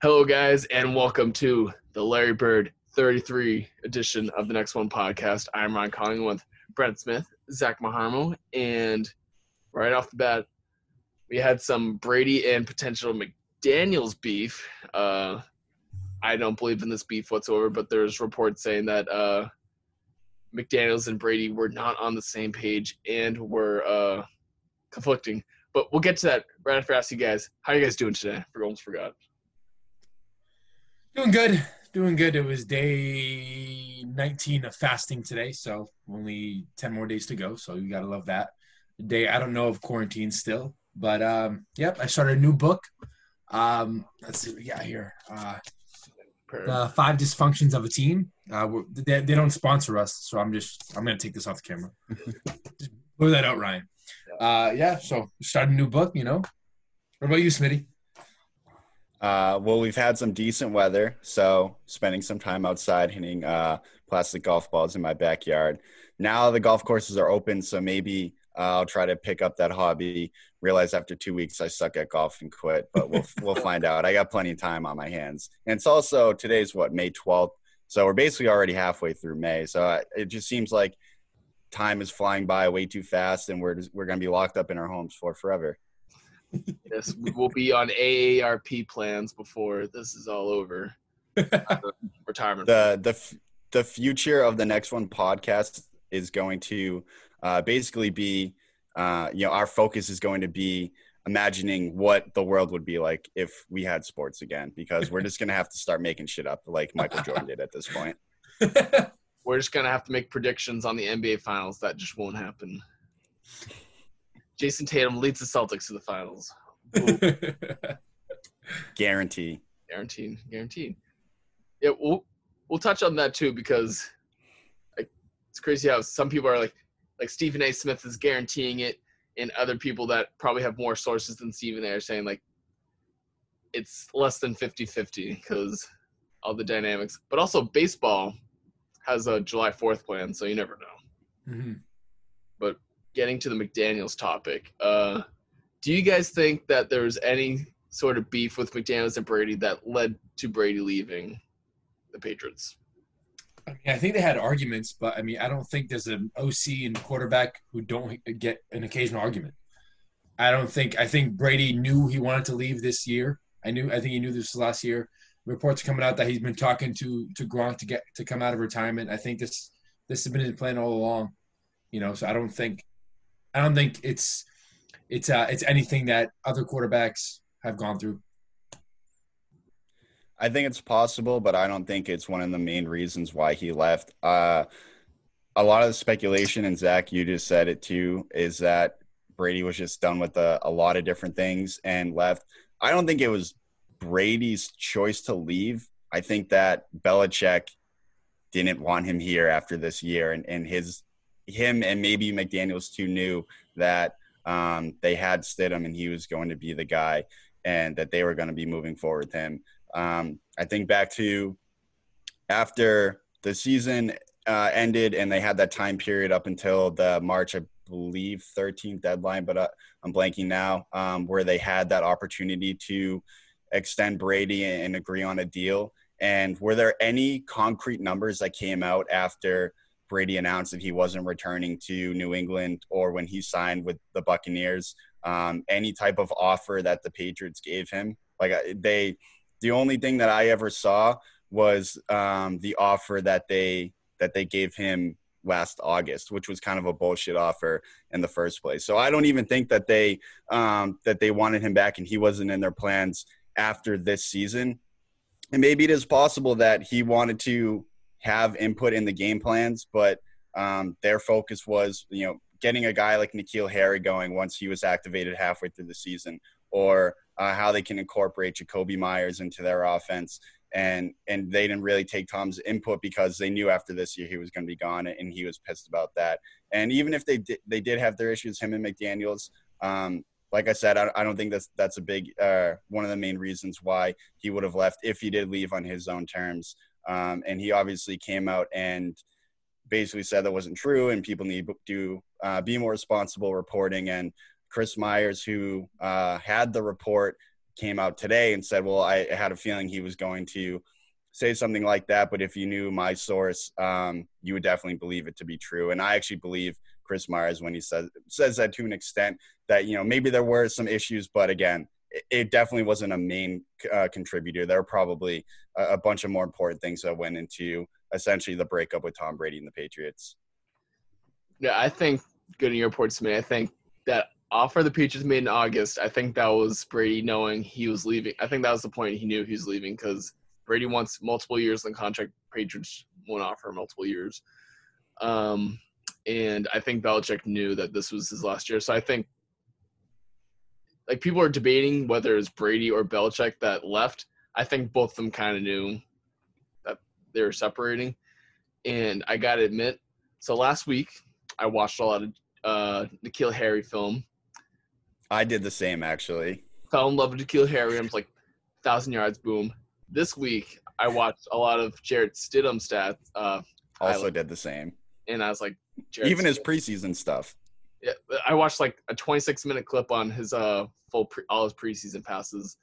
Hello, guys, and welcome to the Larry Bird 33 edition of the Next One podcast. I'm Ron Collingwood with Brent Smith, Zach Maharmo, and right off the bat, we had some Brady and potential McDaniels beef. Uh, I don't believe in this beef whatsoever, but there's reports saying that uh, McDaniels and Brady were not on the same page and were uh, conflicting. But we'll get to that right after I ask you guys. How are you guys doing today? I almost forgot. Doing good. Doing good. It was day 19 of fasting today, so only 10 more days to go. So you got to love that. Day, I don't know of quarantine still, but um, yep, I started a new book. Um, let's see what we got here. Uh, the five dysfunctions of a team. Uh, they, they don't sponsor us, so I'm just I'm gonna take this off the camera. just blow that out, Ryan. Uh, yeah. So start a new book. You know. What about you, Smitty? Uh, well, we've had some decent weather, so spending some time outside hitting uh, plastic golf balls in my backyard. Now the golf courses are open, so maybe uh, I'll try to pick up that hobby. Realize after two weeks I suck at golf and quit, but we'll we'll find out. I got plenty of time on my hands, and it's also today's what May twelfth, so we're basically already halfway through May. So I, it just seems like time is flying by way too fast, and we're just, we're gonna be locked up in our homes for forever yes, we will be on AARP plans before this is all over. retirement. The the the future of the next one podcast is going to uh, basically be, uh, you know, our focus is going to be imagining what the world would be like if we had sports again, because we're just gonna have to start making shit up like Michael Jordan did at this point. we're just gonna have to make predictions on the NBA finals. That just won't happen. Jayson Tatum leads the Celtics to the finals. Guarantee. Guaranteed. Guaranteed. Yeah, we'll we'll touch on that too because like, it's crazy how some people are like like Stephen A. Smith is guaranteeing it, and other people that probably have more sources than Stephen A. are saying like it's less than 50-50 because all the dynamics. But also baseball has a July 4th plan, so you never know. Mm-hmm. Getting to the McDaniels topic, uh, do you guys think that there was any sort of beef with McDaniels and Brady that led to Brady leaving the Patriots? I, mean, I think they had arguments, but I mean, I don't think there's an OC and quarterback who don't get an occasional argument. I don't think. I think Brady knew he wanted to leave this year. I knew. I think he knew this last year. Reports coming out that he's been talking to to Gronk to get to come out of retirement. I think this this has been his plan all along. You know, so I don't think I don't think it's it's uh, it's anything that other quarterbacks have gone through. I think it's possible, but I don't think it's one of the main reasons why he left. Uh, a lot of the speculation, and Zach, you just said it too, is that Brady was just done with a, a lot of different things and left. I don't think it was Brady's choice to leave. I think that Belichick didn't want him here after this year, and, and his him and maybe McDaniels too knew that um, they had Stidham and he was going to be the guy and that they were going to be moving forward with him. Um, I think back to after the season uh, ended and they had that time period up until the March, I believe, 13th deadline, but uh, I'm blanking now, um, where they had that opportunity to extend Brady and agree on a deal. And were there any concrete numbers that came out after – Brady announced that he wasn't returning to New England or when he signed with the Buccaneers, um, any type of offer that the Patriots gave him. Like they, the only thing that I ever saw was um, the offer that they that they gave him last August, which was kind of a bullshit offer in the first place. So I don't even think that they um, that they wanted him back, and he wasn't in their plans after this season. And maybe it is possible that he wanted to have input in the game plans, but um, their focus was, you know, getting a guy like N'Keal Harry going once he was activated halfway through the season, or uh, how they can incorporate Jakobi Meyers into their offense. And and they didn't really take Tom's input because they knew after this year he was going to be gone, and he was pissed about that. And even if they did, they did have their issues, him and McDaniel's. Um, like I said, I, I, don't think that's that's a big uh, one of the main reasons why he would have left if he did leave on his own terms. Um, and he obviously came out and basically said that wasn't true and people need to uh, be more responsible reporting. And Chris Myers, who uh, had the report, came out today and said, "Well, I had a feeling he was going to say something like that, but if you knew my source, um, you would definitely believe it to be true." And I actually believe Chris Myers when he says says that to an extent that you know maybe there were some issues, but again, it, it definitely wasn't a main uh, contributor. There were probably a, a bunch of more important things that went into essentially the breakup with Tom Brady and the Patriots. Yeah, I think good in your reports to me. I think that offer the Patriots made in August. I think that was Brady knowing he was leaving. I think that was the point he knew he was leaving because Brady wants multiple years in the contract. Patriots won't offer multiple years. Um, and I think Belichick knew that this was his last year. So I think like people are debating whether it's Brady or Belichick that left. I think both of them kind of knew that they were separating. And I got to admit, so last week I watched a lot of uh, N'Keal Harry film. I did the same actually. Fell in love with N'Keal Harry. I was like, thousand yards, boom. This week I watched a lot of Jarrett Stidham stats. Uh, Also highlight, did the same. and I was like, Jarrett Even his preseason stuff. I watched like a 26 minute clip on his uh full pre- all his preseason passes,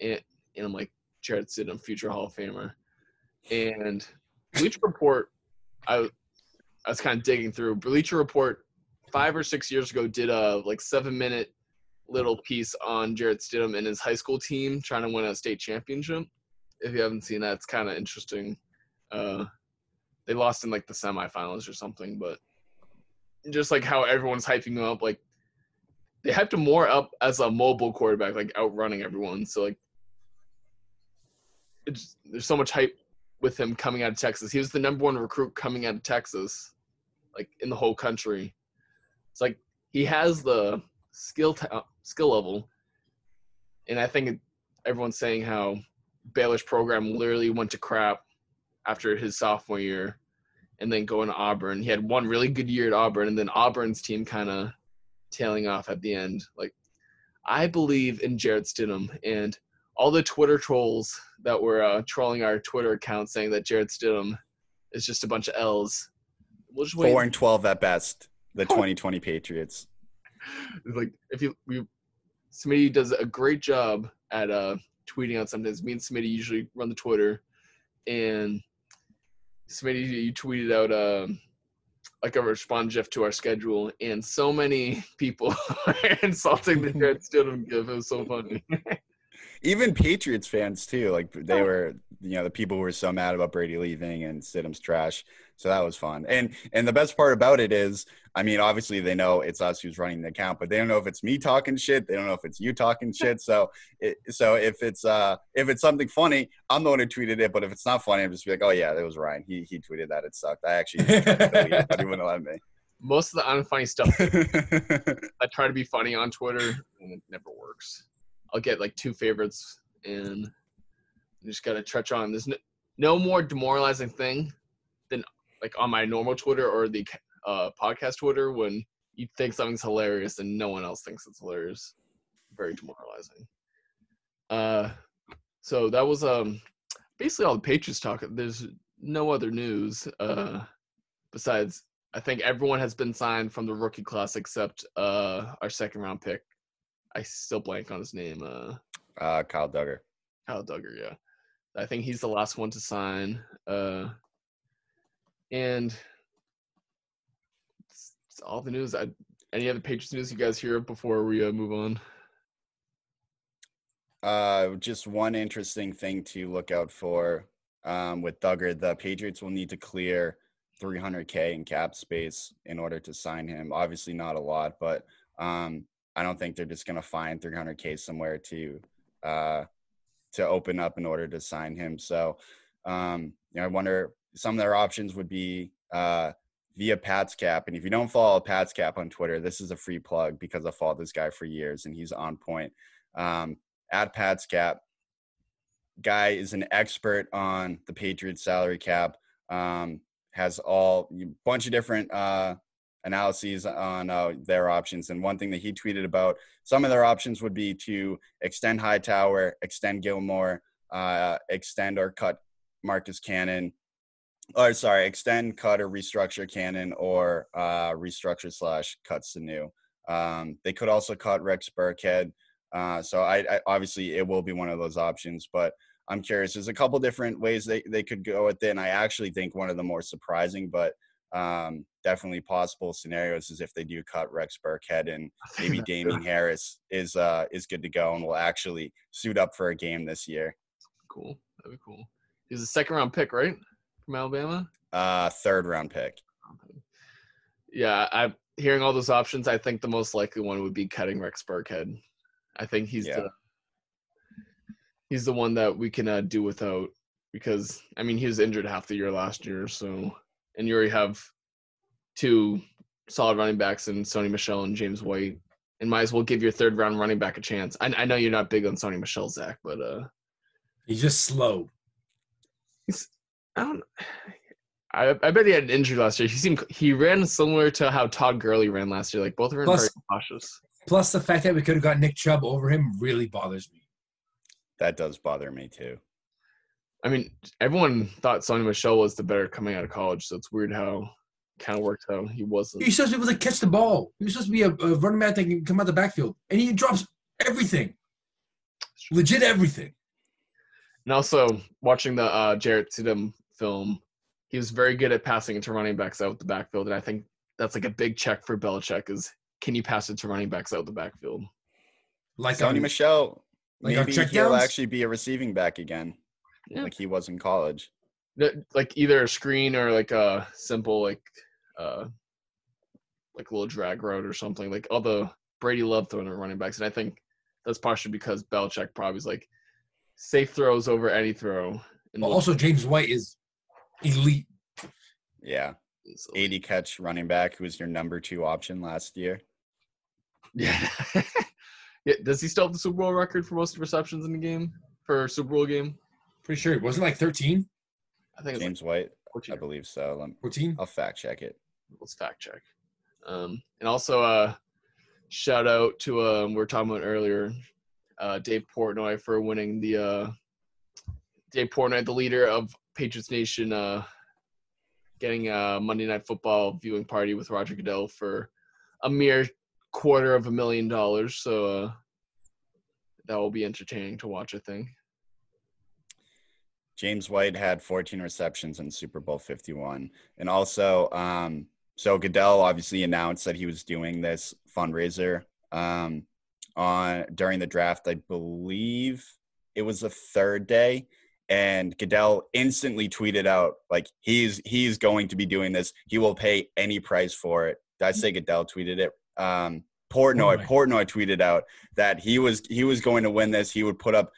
and and I'm like Jarrett Stidham, future Hall of Famer, and Bleacher Report, I I was kind of digging through Bleacher Report five or six years ago did a like seven minute little piece on Jarrett Stidham and his high school team trying to win a state championship. If you haven't seen that, it's kind of interesting. Uh, they lost in like the semifinals or something, but just like how everyone's hyping him up, like they hyped him more up as a mobile quarterback, like outrunning everyone. So like, there's so much hype with him coming out of Texas. He was the number one recruit coming out of Texas, like in the whole country. It's like he has the skill ta- uh, skill level, and I think everyone's saying how Baylor's program literally went to crap after his sophomore year and then going to Auburn. He had one really good year at Auburn, and then Auburn's team kind of tailing off at the end. Like, I believe in Jarrett Stidham, and all the Twitter trolls that were uh, trolling our Twitter account saying that Jarrett Stidham is just a bunch of L's. We'll. Four and twelve at best. The 2020 Patriots. Like if you we Smitty does a great job at uh tweeting out sometimes. Me and Smitty usually run the Twitter, and Smitty you tweeted out um like a response GIF to our schedule, and so many people are insulting the Jarrett Stidham GIF. It was so funny. Even Patriots fans too. Like they were, you know, the people who were so mad about Brady leaving and Stidham's trash. So that was fun. And and the best part about it is, I mean, obviously they know it's us who's running the account, but they don't know if it's me talking shit. They don't know if it's you talking shit. So it, so if it's uh if it's something funny, I'm the one who tweeted it. But if it's not funny, I'm just be like, oh yeah, that was Ryan. He he tweeted that. It sucked. I actually tried to delete but he wouldn't let me. Most of the unfunny stuff I try to be funny on Twitter, and it never works. I'll get like two favorites, and you just gotta touch on. There's no, no more demoralizing thing than like on my normal Twitter or the uh, podcast Twitter when you think something's hilarious and no one else thinks it's hilarious. Very demoralizing. Uh, so that was um basically all the Patriots talk. There's no other news uh besides I think everyone has been signed from the rookie class except uh our second round pick. I still blank on his name. Uh uh, Kyle Dugger. Kyle Dugger, yeah. I think he's the last one to sign. Uh and it's, it's all the news. I, any other Patriots news you guys hear before we uh, move on? Uh, just one interesting thing to look out for um, with Dugger, the Patriots will need to clear 300k in cap space in order to sign him. Obviously, not a lot, but um, I don't think they're just going to find 300k somewhere to uh, to open up in order to sign him. So, um, you know, I wonder some of their options would be uh, via Pat's Cap. And if you don't follow Pat's Cap on Twitter, this is a free plug because I followed this guy for years and he's on point. Um, at Pat's Cap, guy is an expert on the Patriots salary cap. Um, has all a bunch of different uh, analyses on uh, their options. And one thing that he tweeted about some of their options would be to extend Hightower, extend Gilmore, uh, extend or cut Marcus Cannon, or sorry, extend, cut, or restructure Cannon, or uh, restructure slash cut Sanu. Um, they could also cut Rex Burkhead. Uh, so I, I obviously it will be one of those options, but I'm curious. There's a couple different ways they, they could go with it, and I actually think one of the more surprising, but um, definitely possible scenarios is if they do cut Rex Burkhead and maybe Damien Harris is uh, is good to go and will actually suit up for a game this year. Cool. That'd be cool. He's a second round pick, right, from Alabama. Uh, third round pick. Yeah, I'm hearing all those options. I think the most likely one would be cutting Rex Burkhead. I think he's Yeah. the he's the one that we can uh, do without because I mean he was injured half the year last year, so and you already have two solid running backs in Sony Michel and James White, and might as well give your third round running back a chance. I, I know you're not big on Sony Michel, Zach, but uh, He's just slow. He's, I don't. I, I bet he had an injury last year. He seemed he ran similar to how Todd Gurley ran last year. Like both ran Plus- very cautious. Plus, the fact that we could have got Nick Chubb over him really bothers me. That does bother me too. I mean, everyone thought Sony Michel was the better coming out of college, so it's weird how kind of worked out. He wasn't. He's supposed to be able to catch the ball. He was supposed to be a, a running back that can come out the backfield, and he drops everything, legit everything. And also watching the uh, Jarrett Stidham film, he was very good at passing into running backs out the backfield, and I think that's like a big check for Belichick is can you pass it to running backs out the backfield? Like Sony um, Michel, like maybe he'll downs? actually be a receiving back again, Yeah. like he was in college. Like either a screen or like a simple like uh like a little drag route or something. Like all the Brady loved throwing to running backs, and I think that's partially because Belichick probably is like safe throws over any throw. And But also, James White is elite. Yeah, so- 80 catch running back who was your number two option last year. Yeah. yeah. Does he still have the Super Bowl record for most receptions in the game for a Super Bowl game? Pretty sure it wasn't like 13, I think it's James White, 14. I believe so. 14. I'll fact check it. Let's fact check. Um, and also, uh, shout out to um, we were talking about earlier, uh, Dave Portnoy for winning the uh, Dave Portnoy, the leader of Patriots Nation, uh, getting a Monday Night Football viewing party with Roger Goodell for a mere quarter of a million dollars. So uh, that will be entertaining to watch. I think. James White had 14 receptions in Super Bowl 51. And also, um, so Goodell obviously announced that he was doing this fundraiser um, on during the draft. I believe it was the third day, and Goodell instantly tweeted out like he's he's going to be doing this. He will pay any price for it. Did I say Goodell tweeted it? Um, Portnoy Portnoy. Portnoy tweeted out that he was he was going to win this. He would put up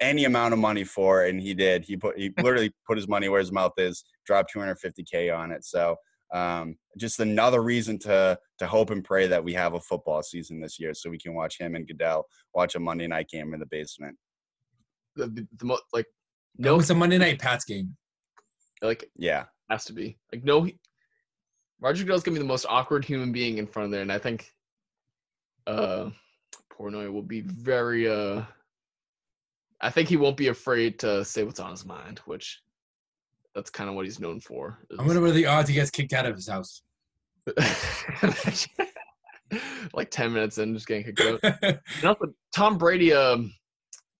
any amount of money for it, and he did. He put he literally put his money where his mouth is. Dropped 250k on it. So um, just another reason to to hope and pray that we have a football season this year, so we can watch him and Goodell watch a Monday night game in the basement. The, the, the mo- like No, no it's a Monday night Pats game. like Yeah, has to be like no. He, Roger Goodell's gonna be the most awkward human being in front of there, and I think uh Portnoy will be very uh. I think he won't be afraid to say what's on his mind, which that's kind of what he's known for. I wonder what are the odds he gets kicked out of his house. like ten minutes in, just getting kicked out. And also, Tom Brady, um,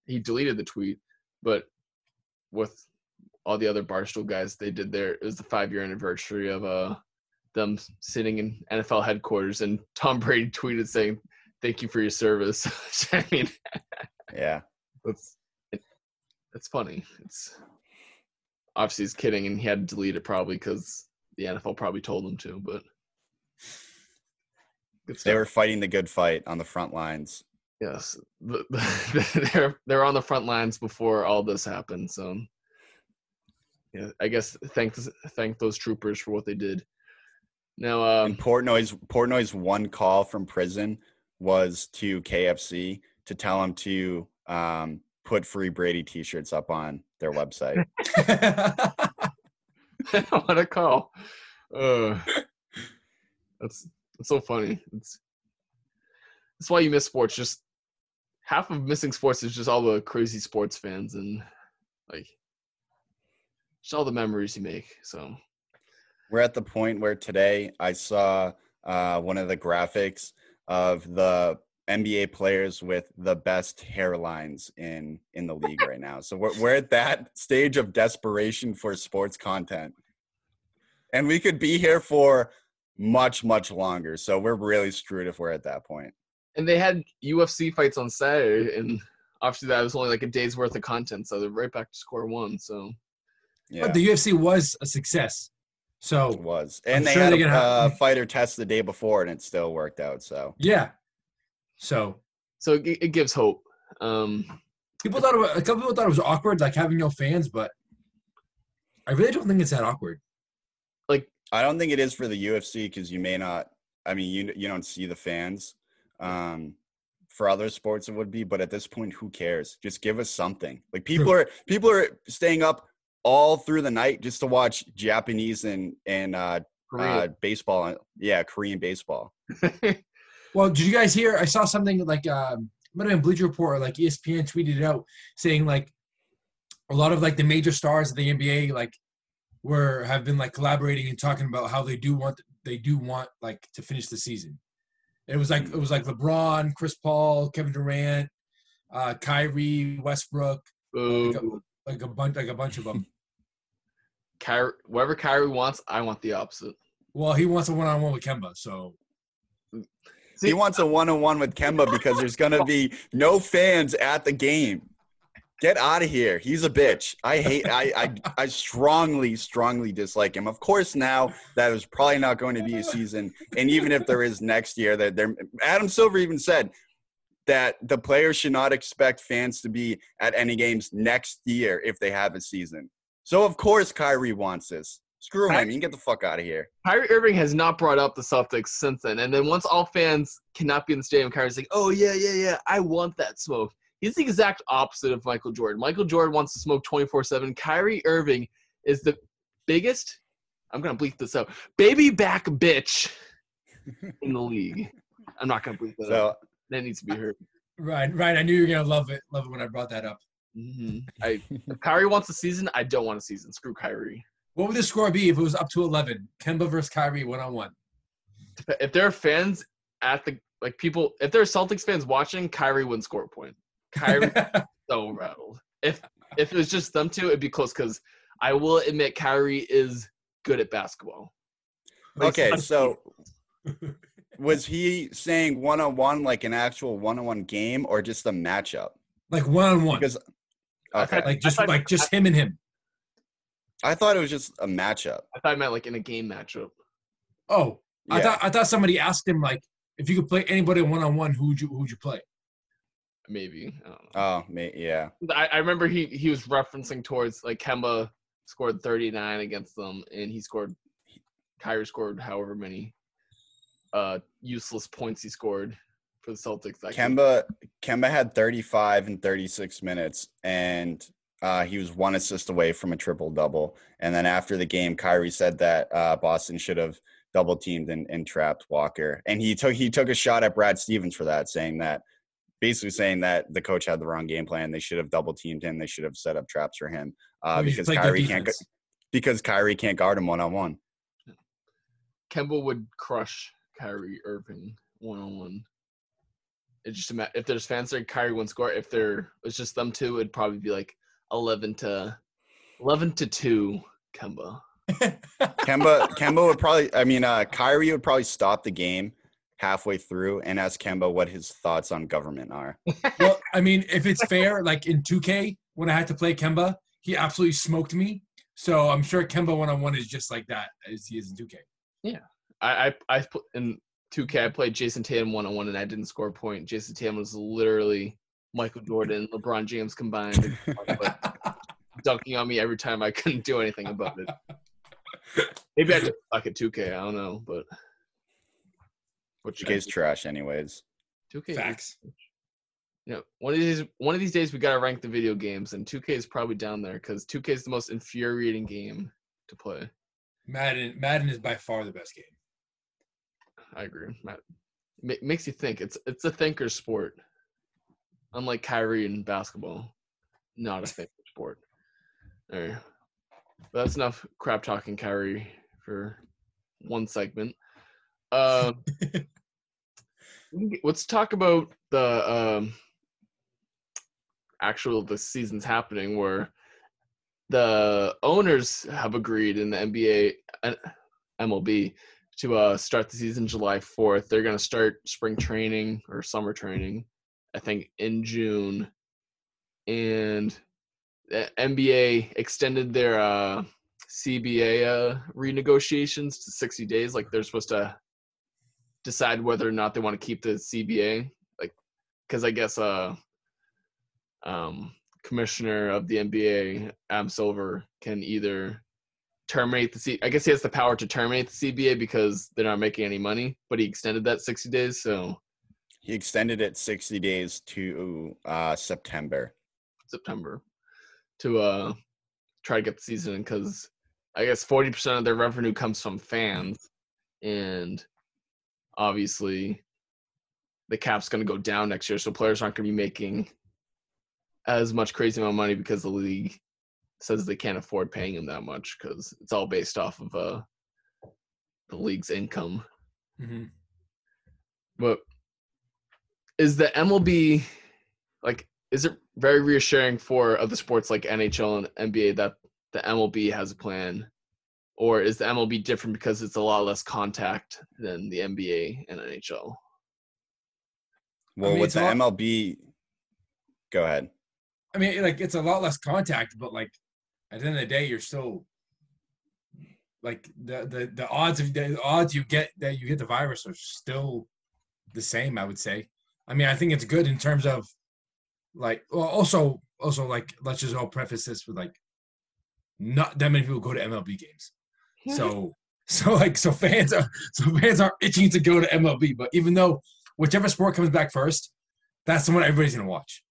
he deleted the tweet, but with all the other Barstool guys, they did their it was the five year anniversary of uh them sitting in NFL headquarters, and Tom Brady tweeted saying, "Thank you for your service." I mean, yeah. that's it, it's funny. It's obviously he's kidding, and he had to delete it probably because the NFL probably told him to, but. They were fighting the good fight on the front lines. Yes, the, the, they're they're on the front lines before all this happened. So, yeah, I guess thank thank those troopers for what they did. Now, um, And Portnoy's Portnoy's one call from prison was to KFC to tell him to um, put free Brady T-shirts up on their website. what a call! Uh, that's that's so funny. It's that's why you miss sports. Just half of missing sports is just all the crazy sports fans and like just all the memories you make. So. We're at the point where today I saw uh, one of the graphics of the NBA players with the best hairlines in in the league right now. So we're we're at that stage of desperation for sports content, and we could be here for much much longer. So we're really screwed if we're at that point. And they had UFC fights on Saturday, and obviously that it was only like a day's worth of content, so they're right back to square one. So Yeah, But the UFC was a success. it So was, I'm and they sure had they're a gonna uh, fighter test the day before, and it still worked out. So yeah. So so it, it gives hope. Um, people thought it was, a couple people thought it was awkward, like having no fans, but I really don't think it's that awkward. Like, I don't think it is for the UFC because you may not. I mean, you you don't see the fans. Um, for other sports, it would be, but at this point, who cares? Just give us something. Like people are people are staying up all through the night just to watch Japanese and and uh, uh, Korea. baseball. Yeah, Korean baseball. Well, did you guys hear? I saw something like um, might have been Bleacher Report or like ESPN tweeted it out saying like a lot of like the major stars of the NBA like were have been like collaborating and talking about how they do want they do want like to finish the season. It was like it was like LeBron, Chris Paul, Kevin Durant, uh, Kyrie, Westbrook, Boo. like a bunch like a bunch of them. Kyrie, whatever Kyrie wants, I want the opposite. Well, he wants a one on one with Kemba, so See- he wants a one on one with Kemba because there's gonna be no fans at the game. Get out of here. He's a bitch. I hate I, I I strongly, strongly dislike him. Of course now that is probably not going to be a season. And even if there is next year, that there Adam Silver even said that the players should not expect fans to be at any games next year if they have a season. So of course Kyrie wants this. Screw him. You can get the fuck out of here. Kyrie Irving has not brought up the Celtics since then. And then once all fans cannot be in the stadium, Kyrie's like, oh, yeah, yeah, yeah, I want that smoke. He's the exact opposite of Michael Jordan. Michael Jordan wants to smoke 24 7. Kyrie Irving is the biggest, I'm going to bleep this out, baby back bitch in the league. I'm not going to bleep that out. So That needs to be heard. right, right. I knew you were gonna love it, love it when I brought that up. hmm I, if Kyrie wants a season, I don't want a season. Screw Kyrie. What would the score be if it was up to eleven? Kemba versus Kyrie one on one. If there are fans at the, like people, if there are Celtics fans watching, Kyrie wouldn't score a point. Kyrie so rattled. If if it was just them two, it'd be close because I will admit Kyrie is good at basketball. Okay, so was he saying one on one like an actual one on one game or just a matchup? like one on one, Because okay, like just thought- like just him and him. I thought it was just a matchup. I thought I meant like in a game matchup. Oh, I thought I thought somebody asked him like if you could play anybody one on one, who would you who would you play? Maybe. I, don't know. Oh, ma- yeah. I, I remember he he was referencing towards like Kemba scored 39 against them, and he scored. Kyrie scored however many uh useless points he scored for the Celtics. That game. Kemba Kemba had 35 and 36 minutes, and uh, he was one assist away from a triple double. And then after the game, Kyrie said that uh, Boston should have double teamed and, and trapped Walker, and he took he took a shot at Brad Stevens for that, saying that basically saying that the coach had the wrong game plan. They should have double teamed him. They should have set up traps for him uh, because play Kyrie can't because Kyrie can't guard him one on one. Kemba would crush Kyrie Irving one on one. It just ima- if there's fans there, Kyrie wouldn't score. If there was just them two, it'd probably be like eleven to eleven to two. Kemba. Kemba Kemba would probably I mean uh Kyrie would probably stop the game halfway through and ask Kemba what his thoughts on government are. well, I mean, if it's fair, like in 2K when I had to play Kemba, he absolutely smoked me. So I'm sure Kemba one on one is just like that as he is in 2K. Yeah, I I, put in 2K. I played Jayson Tatum one on one, and I didn't score a point. Jayson Tatum was literally Michael Jordan, LeBron James combined, dunking on me every time I couldn't do anything about it. Maybe I just suck at 2K. I don't know, but what you 2K's trash anyways. 2K is- Facts. You know, one of these one of these days we gotta rank the video games, and 2K is probably down there because 2K is the most infuriating game to play. Madden Madden is by far the best game. I agree. Matt. Ma- makes you think. It's it's a thinker sport. Unlike Kyrie in basketball, not a favorite sport. All right. But that's enough crap talking Kyrie for one segment. Um, let's talk about the um, actual the season's happening where the owners have agreed in the NBA and MLB to uh, start the season July 4th. They're going to start spring training or summer training, I think, in June. And the NBA extended their uh, CBA uh, renegotiations to 60 days. Like they're supposed to decide whether or not they want to keep the CBA. Like, because I guess uh, um, commissioner of the NBA, Adam Silver, can either terminate the C. I guess he has the power to terminate the CBA because they're not making any money. But he extended that 60 days, so He extended it 60 days to uh, September. September to uh try to get the season because I guess 40% of their revenue comes from fans, and obviously the cap's going to go down next year, so players aren't going to be making as much crazy amount of money because the league says they can't afford paying him that much because it's all based off of uh the league's income. Mm-hmm. But is the MLB like is it very reassuring for other sports like NHL and NBA that the MLB has a plan? Or is the MLB different because it's a lot less contact than the NBA and NHL? Well, mean, with the lot- MLB, go ahead. I mean, like it's a lot less contact, but like at the end of the day, you're still like the the the odds of the odds you get that you get the virus are still the same. I would say. I mean, I think it's good in terms of like well, also also like let's just all preface this with like not that many people go to MLB games, so so like so fans are so fans are itching to go to MLB, but even though whichever sport comes back first, that's the one everybody's gonna watch.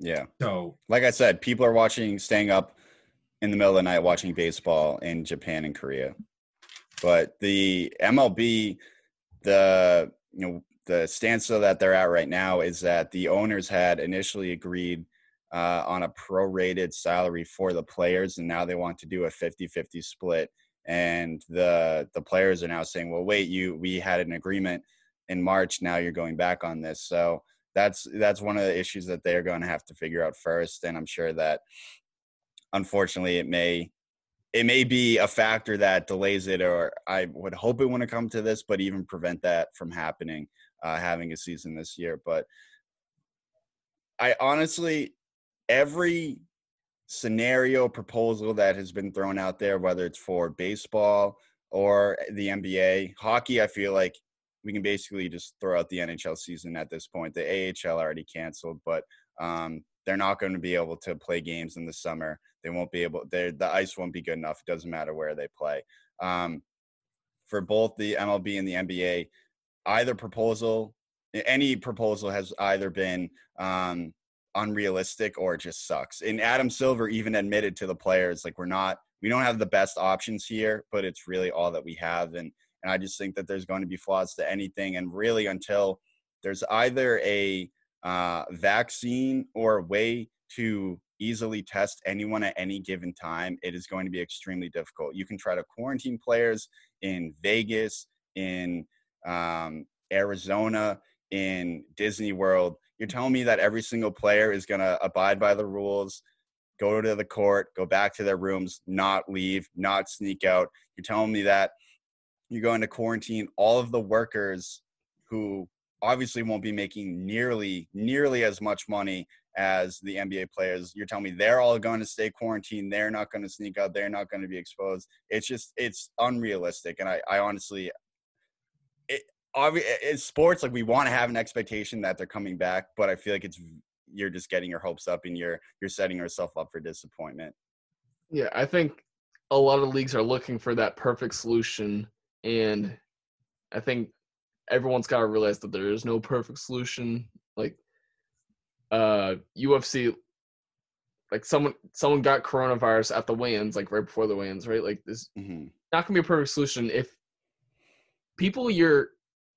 Yeah. So Like I said, people are watching, staying up in the middle of the night watching baseball in Japan and Korea. But the MLB, the you know the standstill that they're at right now is that the owners had initially agreed uh, on a prorated salary for the players, and now they want to do a 50-50 split. And the the players are now saying, "Well, wait, you we had an agreement in March. Now you're going back on this." So that's that's one of the issues that they're going to have to figure out first. And I'm sure that unfortunately it may it may be a factor that delays it, or I would hope it wouldn't come to this, but even prevent that from happening, uh, having a season this year. But I honestly, every scenario proposal that has been thrown out there, whether it's for baseball or the NBA, hockey, I feel like we can basically just throw out the NHL season at this point. The AHL already canceled, but um, they're not going to be able to play games in the summer. They won't be able. the ice won't be good enough. It doesn't matter where they play. Um, for both the MLB and the NBA, either proposal, any proposal has either been um, unrealistic or just sucks. And Adam Silver even admitted to the players, like, we're not, we don't have the best options here, but it's really all that we have. And and I just think that there's going to be flaws to anything. And really, until there's either a uh, vaccine or a way to easily test anyone at any given time, it is going to be extremely difficult. You can try to quarantine players in Vegas, in um, Arizona, in Disney World. You're telling me that every single player is going to abide by the rules, go to the court, go back to their rooms, not leave, not sneak out. You're telling me that you're going to quarantine all of the workers who obviously won't be making nearly nearly as much money as the NBA players. You're telling me they're all going to stay quarantined. They're not going to sneak out. They're not going to be exposed. It's just it's unrealistic. And I, I honestly, it's sports. Like we want to have an expectation that they're coming back, but I feel like it's you're just getting your hopes up and you're you're setting yourself up for disappointment. Yeah, I think a lot of leagues are looking for that perfect solution, and I think everyone's got to realize that there is no perfect solution. Like, uh, UFC, like someone someone got coronavirus at the weigh-ins, like right before the weigh-ins, right? Like this hmm not gonna be a perfect solution if people you're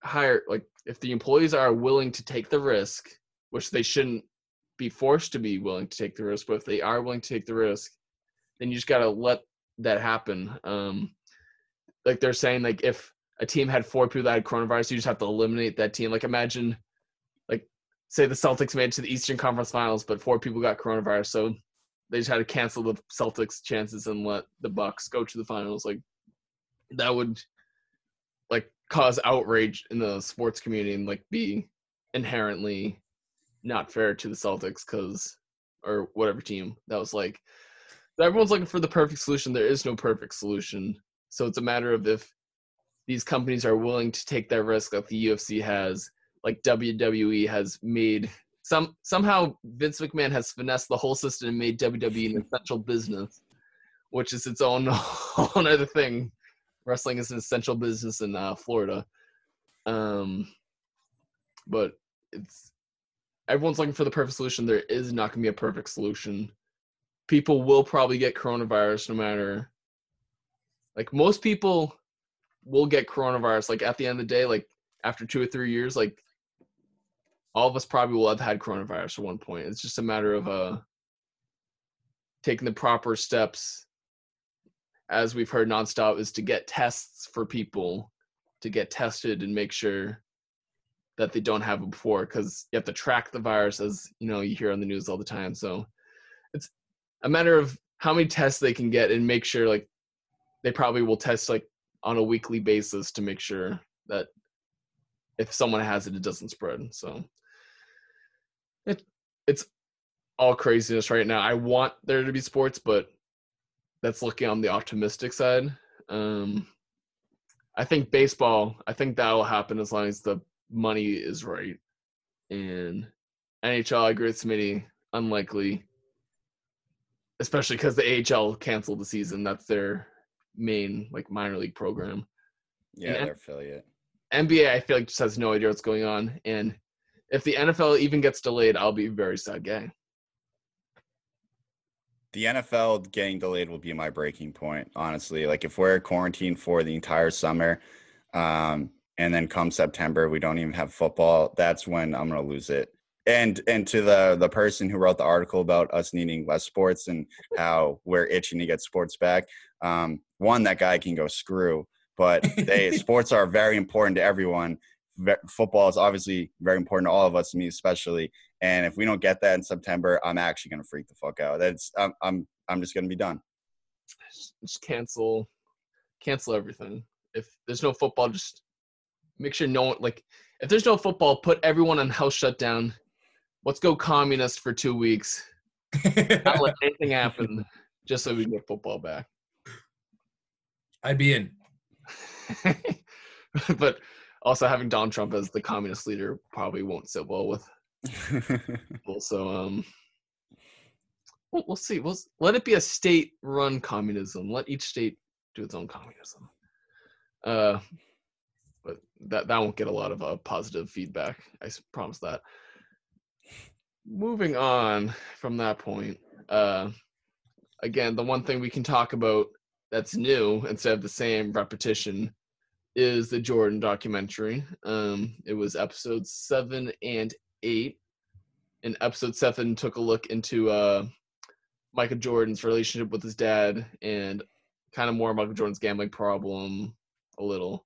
hired like if the employees are willing to take the risk which they shouldn't be forced to be willing to take the risk but if they are willing to take the risk then you just gotta let that happen um like they're saying like if a team had four people that had coronavirus, you just have to eliminate that team. Like imagine, like say the Celtics made it to the Eastern Conference Finals, but four people got coronavirus, so they just had to cancel the Celtics' chances and let the Bucks go to the finals. Like that would like cause outrage in the sports community and like be inherently not fair to the Celtics because or whatever team that was like everyone's looking for the perfect solution. There is no perfect solution. So it's a matter of if these companies are willing to take that risk like the UFC has, like WWE has made some somehow Vince McMahon has finessed the whole system and made WWE an essential business, which is its own own other thing. Wrestling is an essential business in uh, Florida. Um, but it's everyone's looking for the perfect solution. There is not going to be a perfect solution. People will probably get coronavirus no matter. Like most people will get coronavirus. Like at the end of the day, like after two or three years, like all of us probably will have had coronavirus at one point. It's just a matter of uh taking the proper steps as we've heard nonstop is to get tests for people to get tested and make sure that they don't have it before because you have to track the virus as you know you hear on the news all the time. So it's a matter of how many tests they can get and make sure like they probably will test like on a weekly basis to make sure that if someone has it it doesn't spread. So it it's all craziness right now. I want there to be sports but that's looking on the optimistic side um i think baseball i think that will happen as long as the money is right. And NHL, I agree with Smitty, unlikely, especially because the AHL canceled the season. That's their main like minor league program. Yeah, and their affiliate. NBA, I feel like just has no idea what's going on, and if the NFL even gets delayed, I'll be very sad guy. The NFL getting delayed will be my breaking point, honestly. Like if we're quarantined for the entire summer, um, and then come September we don't even have football, that's when I'm gonna lose it. And and to the the person who wrote the article about us needing less sports and how we're itching to get sports back, um, one that guy can go screw. But they sports are very important to everyone. football is obviously very important to all of us, me especially. And if we don't get that in September, I'm actually gonna freak the fuck out. That's I'm I'm I'm just gonna be done. Just cancel, cancel everything. If there's no football, just make sure no one like if there's no football, put everyone on house shutdown. Let's go communist for two weeks. Not let anything happen, just so we can get football back. I'd be in. but also having Donald Trump as the communist leader probably won't sit well with people. So um we'll, we'll see. We'll let it be a state-run communism. Let each state do its own communism. Uh but that that won't get a lot of uh, positive feedback. I promise that. Moving on from that point, uh, again, the one thing we can talk about that's new instead of the same repetition is the Jordan documentary. Um, it was episodes seven and eight. And episode seven took a look into uh, Michael Jordan's relationship with his dad and kind of more Michael Jordan's gambling problem a little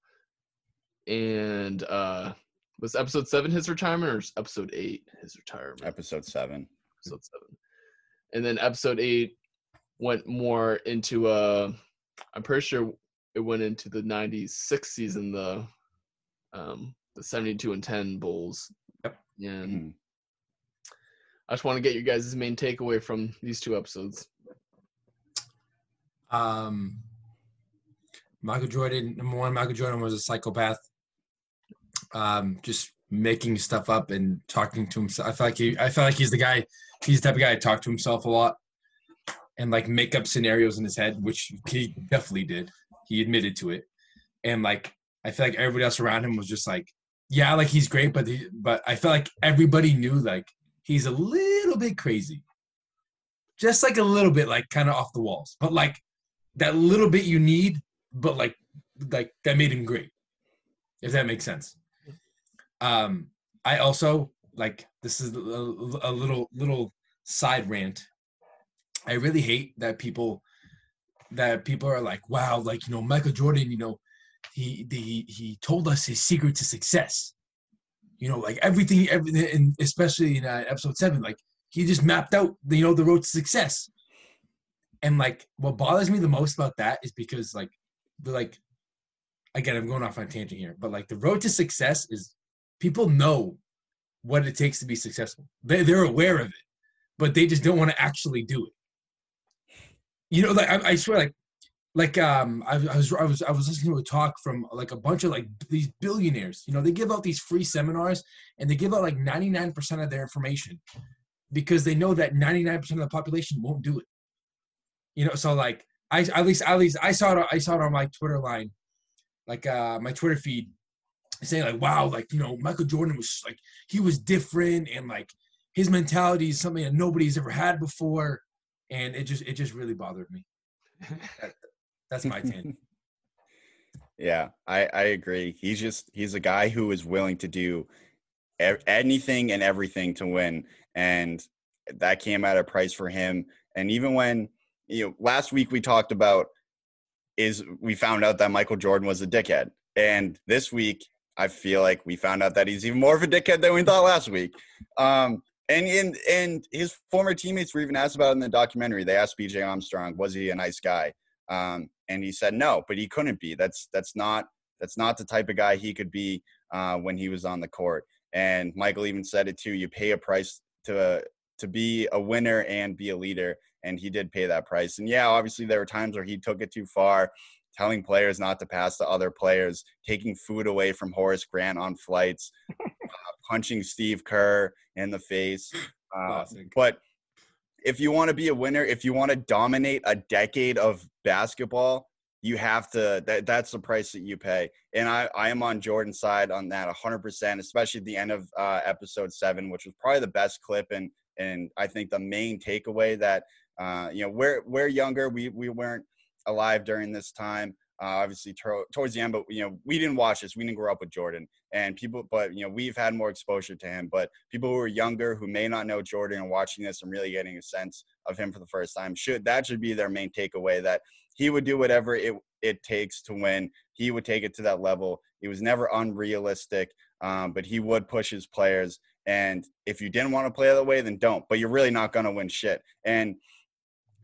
and uh was episode seven his retirement or episode eight his retirement? Episode seven. Episode seven. And then episode eight went more into uh I'm pretty sure it went into the ninety six season, the um the 72 and 10 Bulls. Yep. And mm-hmm. I just want to get you guys' main takeaway from these two episodes. Um Michael Jordan, number one, Michael Jordan was a psychopath um, just making stuff up and talking to himself. I feel like he, I feel like he's the guy. He's the type of guy to talk to himself a lot and like make up scenarios in his head, which he definitely did. He admitted to it, and like I feel like everybody else around him was just like, yeah, like he's great, but he, but I feel like everybody knew like he's a little bit crazy, just like a little bit, like kind of off the walls, but like that little bit you need, but like like that made him great, if that makes sense. Um, I also like this is a, a little little side rant. I really hate that people that people are like, wow, like you know, Michael Jordan, you know, he he he told us his secret to success. You know, like everything, everything, and especially in uh, episode seven, like he just mapped out, the, you know, the road to success. And like, what bothers me the most about that is because like, the like, again, I'm going off on tangent here, but like the road to success is people know what it takes to be successful. They they're aware of it, but they just don't want to actually do it. You know, like I, I swear, like like um I, I, was I was I was listening to a talk from like a bunch of like these billionaires. You know, they give out these free seminars and they give out like 99% of their information because they know that 99% of the population won't do it. You know, so like I at least at least I saw it I saw it on my Twitter line, like uh my Twitter feed saying like wow, like you know, Michael Jordan was like he was different and like his mentality is something that nobody's ever had before. And it just it just really bothered me. That's my take. yeah, I, I agree. He's just he's a guy who is willing to do anything and everything to win, and that came at a price for him. And even when you know last week we talked about is we found out that Michael Jordan was a dickhead, and this week I feel like we found out that he's even more of a dickhead than we thought last week. Um, and and and his former teammates were even asked about it in the documentary. They asked B.J. Armstrong, was he a nice guy? Um, and he said no, but he couldn't be. That's that's not that's not the type of guy he could be uh, when he was on the court. And Michael even said it too. You pay a price to to be a winner and be a leader, and he did pay that price. And yeah, obviously there were times where he took it too far, telling players not to pass to other players, taking food away from Horace Grant on flights, uh, punching Steve Kerr in the face. Uh, but if you want to be a winner, if you want to dominate a decade of basketball, you have to that, that's the price that you pay. And I, I am on Jordan's side on that 100%, especially at the end of uh, episode 7, which was probably the best clip and and I think the main takeaway that uh, you know, we're we're younger, we we weren't alive during this time. Uh, obviously, towards the end, but you know, we didn't watch this. We didn't grow up with Jordan, and people. But you know, we've had more exposure to him. But people who are younger, who may not know Jordan, and watching this and really getting a sense of him for the first time, should that should be their main takeaway. That he would do whatever it it takes to win. He would take it to that level. He was never unrealistic, um, but he would push his players. And if you didn't want to play that way, then don't. But you're really not going to win shit. And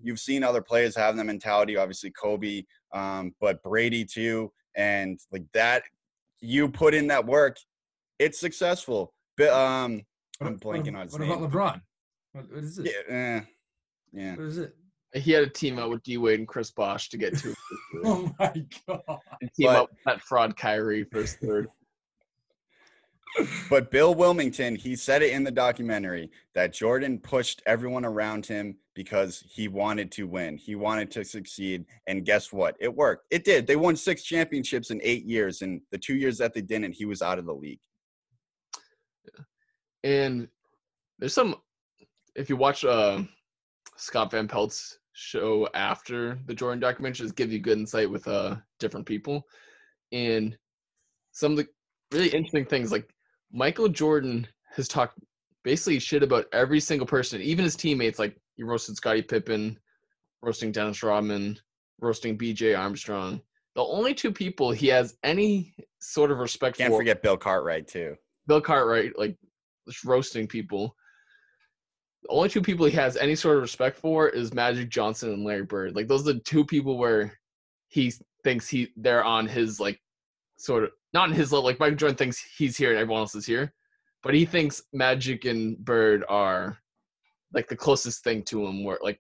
you've seen other players have that mentality. Obviously, Kobe, um, but Brady too, and like that. You put in that work, it's successful. But um, what, I'm blanking what, on his what name. about LeBron? What, what is it? Yeah, eh, yeah. What is it? He had a team out with D Wade and Chris Bosh to get to. Oh my god! And team But- up with that fraud Kyrie for third. But Bill Wilmington, he said it in the documentary that Jordan pushed everyone around him because he wanted to win. He wanted to succeed. And guess what? It worked. It did. They won six championships in eight years. And the two years that they didn't, he was out of the league. And there's some, if you watch uh, Scott Van Pelt's show after the Jordan documentary, just give you good insight with uh, different people. And some of the really interesting things, like Michael Jordan has talked basically shit about every single person, even his teammates. Like he roasted Scottie Pippen, roasting Dennis Rodman, roasting B.J. Armstrong. The only two people he has any sort of respect for. Can't forget Bill Cartwright, too. Bill Cartwright, like just roasting people. The only two people he has any sort of respect for is Magic Johnson and Larry Bird. Like those are the two people where he thinks he they're on his like sort of not in his level. Like Michael Jordan thinks he's here and everyone else is here, but he thinks Magic and Bird are like the closest thing to him, work like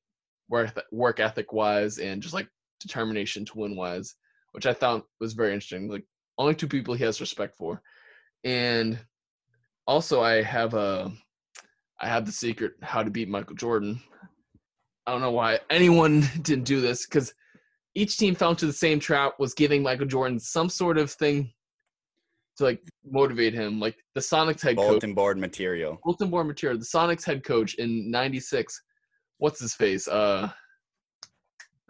work work ethic wise and just like determination to win wise, which I found was very interesting. Like only two people he has respect for, and also I have a I have the secret how to beat Michael Jordan. I don't know why anyone didn't do this because each team fell into the same trap was giving Michael Jordan some sort of thing to like motivate him. Like the Sonics head coach, Bulletin board material. bulletin board material. The Sonics head coach in '96. What's his face? Uh,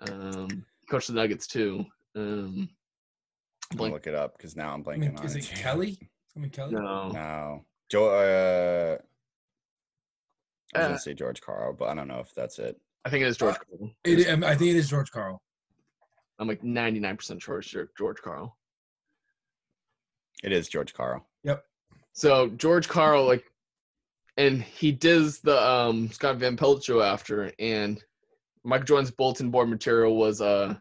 um, coach the Nuggets too. Um, I'll blank. look it up because now I'm I blanking mean, on is it. it. Kelly? I mean Kelly. No, No. Joe, uh, I was Uh, going to say George Karl, but I don't know if that's it. I think it is George. Karl. It, um, I think it is George Karl. I'm like 99% sure it's George George Karl. It is George Karl. Yep. So George Karl, like, and he does the um, Scott Van Pelt show after, and Michael Jordan's bulletin board material was uh,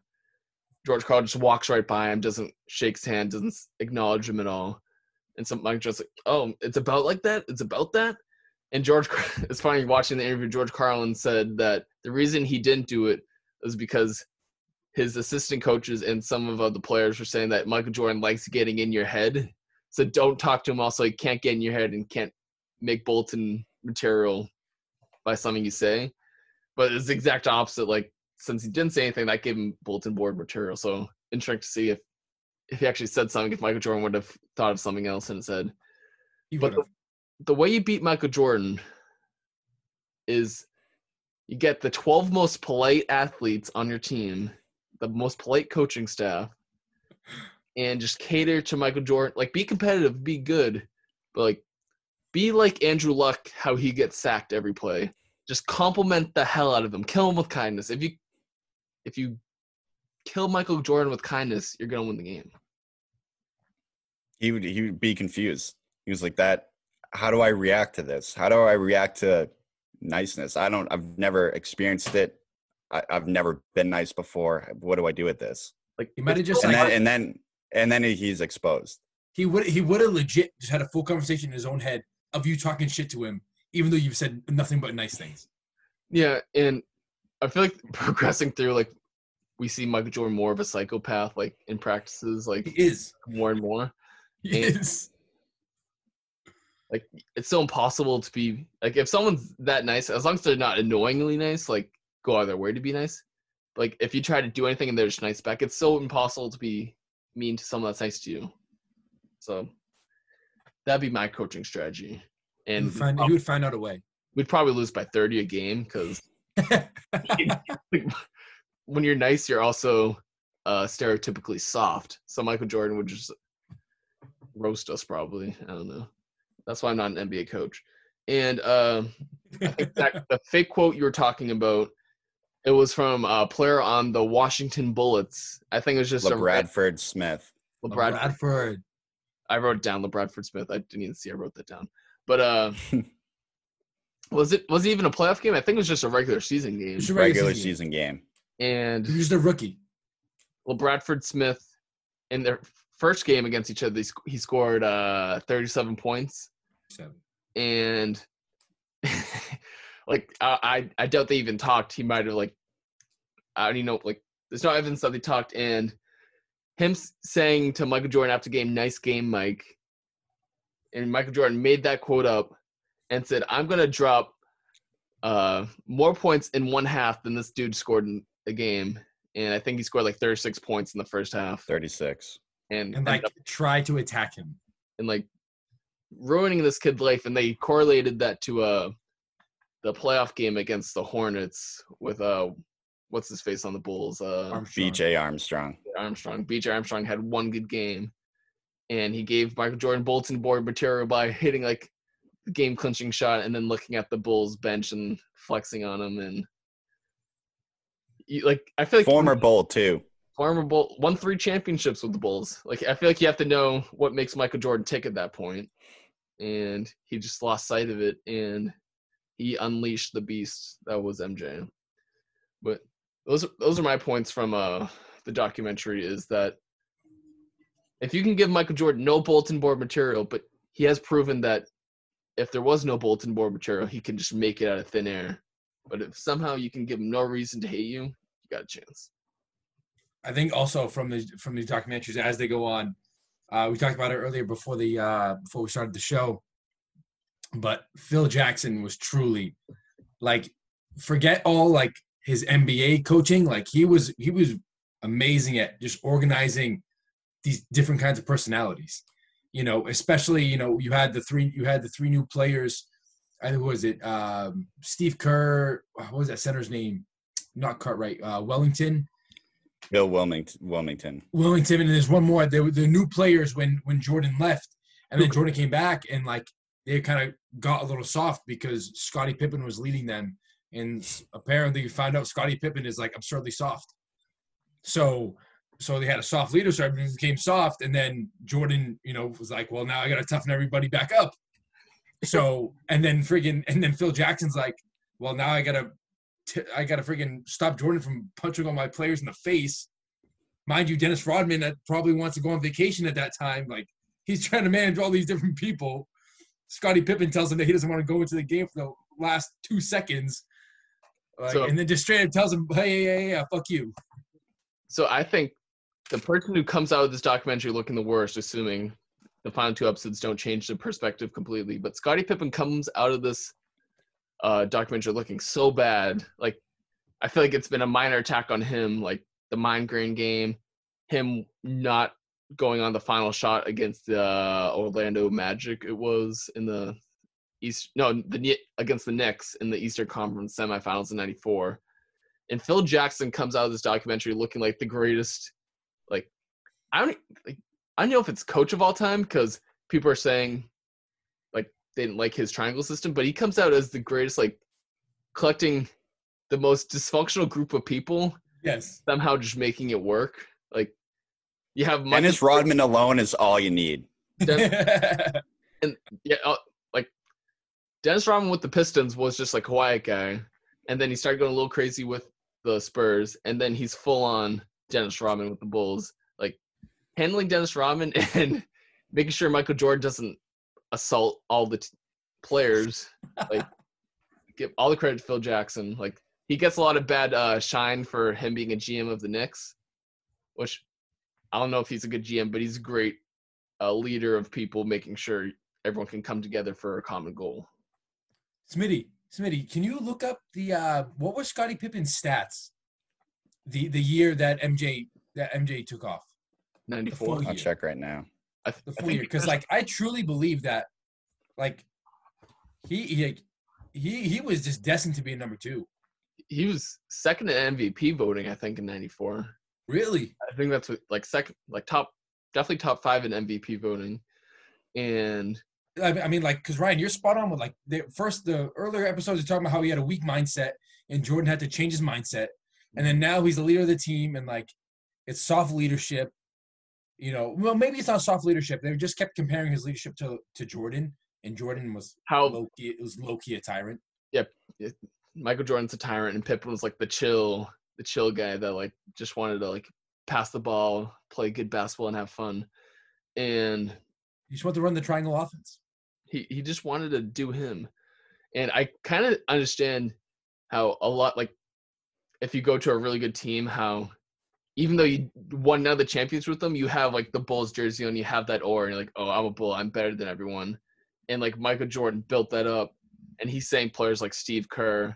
George Karl just walks right by him, doesn't shake his hand, doesn't acknowledge him at all, and some Mike Jordan's like, "Oh, it's about like that. It's about that." And George, Car- it's funny watching the interview. George Carlin said that the reason he didn't do it was because his assistant coaches and some of the players were saying that Michael Jordan likes getting in your head. So don't talk to him. Also, he can't get in your head and can't make bulletin material by something you say. But it's the exact opposite. Like since he didn't say anything, that gave him bulletin board material. So interesting to see if if he actually said something. If Michael Jordan would have thought of something else and said, He but the, the way you beat Michael Jordan is you get the 12 most polite athletes on your team, the most polite coaching staff, and just cater to Michael Jordan. Like, be competitive, be good, but like, be like Andrew Luck, how he gets sacked every play. Just compliment the hell out of him. Kill him with kindness. If you, if you kill Michael Jordan with kindness, you're gonna win the game. He would he would be confused. He was like that. How do I react to this? How do I react to niceness? I don't. I've never experienced it. I, I've never been nice before. What do I do with this? Like, He might have just And like- then and then and then he's exposed. he would he would have legit just had a full conversation in his own head of you talking shit to him, even though you've said nothing but nice things. Yeah, and I feel like progressing through, like we see Michael Jordan more of a psychopath, like in practices, He like is. more and more. He And- is. It's so impossible to be like if someone's that nice, as long as they're not annoyingly nice, like go out of their way to be nice. Like if you try to do anything and they're just nice back, it's so impossible to be mean to someone that's nice to you. So that'd be my coaching strategy, and would, find, he would find out a way. we'd probably lose by thirty a game because when you're nice, you're also uh, stereotypically soft. So Michael Jordan would just roast us probably. I don't know. That's why I'm not an NBA coach. And uh, that the fake quote you were talking about, it was from a player on the Washington Bullets. I think it was just a LaBradford Smith. LaBrad. Bradford. I wrote it down LaBradford Smith. I didn't even see I wrote that down. But uh, was it was it even a playoff game? I think it was just a regular season game. Just a regular Regular season. season game. And He's just a rookie. LaBradford Smith in their first game against each other, he scored uh, 37 points, So, and like I, I I doubt they even talked. He might have like I don't even know like there's no evidence that they talked. And him saying to Michael Jordan after game, "Nice game, Mike," and Michael Jordan made that quote up and said, "I'm gonna drop uh, more points in one half than this dude scored in a game." And I think he scored like 36 points in the first half, 36. and and like up try to attack him. and like ruining this kid's life and they correlated that to uh the playoff game against the hornets with uh what's his face on the bulls uh Armstrong. BJ Armstrong. armstrong bj armstrong had one good game and he gave michael jordan bulletin board material by hitting like the game clinching shot and then looking at the bulls bench and flexing on him and you, like i feel like Former Bull too. former bull won three championships with the bulls like i feel like you have to know what makes michael jordan tick at that point and he just lost sight of it and he unleashed the beast that was mj but those are those are my points from uh the documentary is that if you can give michael jordan no bulletin board material but he has proven that if there was no bulletin board material he can just make it out of thin air but if somehow you can give him no reason to hate you you got a chance I think also from the from these documentaries as they go on, uh, we talked about it earlier before the uh, before we started the show. But Phil Jackson was truly like forget all like his NBA coaching. Like he was he was amazing at just organizing these different kinds of personalities. You know, especially you know you had the three you had the three new players. I think was it um, Steve Kerr. What was that center's name? Not Cartwright. Uh, Wellington. Bill Wilmington. Wilmington. Wellington, and there's one more. They were the new players when when Jordan left, and then Jordan came back, and like they kind of got a little soft because Scottie Pippen was leading them, and apparently you found out Scottie Pippen is like absurdly soft. So so they had a soft leader, so everything became soft, and then Jordan, you know, was like, well, now I got to toughen everybody back up. So and then friggin' and then Phil Jackson's like, well, now I gotta t- I gotta friggin' stop Jordan from punching all my players in the face. Mind you, Dennis Rodman that probably wants to go on vacation at that time. Like he's trying to manage all these different people. Scottie Pippen tells him that he doesn't want to go into the game for the last two seconds. Like, So- and then just straight up tells him, hey, yeah, yeah, yeah, fuck you. So I think the person who comes out of this documentary looking the worst, assuming the final two episodes don't change the perspective completely, but Scottie Pippen comes out of this uh, documentary looking so bad. Like I feel like it's been a minor attack on him, like the migraine game, him not going on the final shot against the uh, Orlando Magic. It was in the East, no, the against the Knicks in the Eastern Conference semifinals in '94 and Phil Jackson comes out of this documentary looking like the greatest. Like, I don't like. I don't know if it's coach of all time because people are saying like they didn't like his triangle system, but he comes out as the greatest, like collecting the most dysfunctional group of people Yes. somehow just making it work. Like you have Michael Dennis Rodman alone is all you need. Den- yeah, uh, like Dennis Rodman with the Pistons was just like a quiet guy, and then he started going a little crazy with the Spurs, and then he's full on Dennis Rodman with the Bulls. Like handling Dennis Rodman and making sure Michael Jordan doesn't assault all the t- players. Like give all the credit to Phil Jackson. Like he gets a lot of bad uh, shine for him being a GM of the Knicks, which I don't know if he's a good GM, but he's a great a leader of people making sure everyone can come together for a common goal. Smitty, Smitty, can you look up the uh what was Scottie Pippen's stats? The the year that MJ that MJ took off. 94. I'll check right now. I, th- The full think year. Because because like I truly believe that like he he he he was just destined to be a number two. he was second in MVP voting, I think, in 94. Really? I think that's what, like second, like top, definitely top five in MVP voting. And I mean- I mean, like, because Ryan, you're spot on with like the first the earlier episodes You're talking about how he had a weak mindset and Jordan had to change his mindset, and then now he's the leader of the team and like it's soft leadership. You know, well, maybe it's not soft leadership. They just kept comparing his leadership to to Jordan, and Jordan was how low key. It was low key a tyrant. Yep. Michael Jordan's a tyrant and Pippen was like the chill, the chill guy that like just wanted to like pass the ball, play good basketball, and have fun. And He just wanted to run the triangle offense. he he just wanted to do him and i kind of understand how a lot like if you go to a really good team how even though you won none of the champions with them you have like the bulls jersey on you have that aura and you're like oh i'm a bull i'm better than everyone and like michael jordan built that up and he's saying players like steve kerr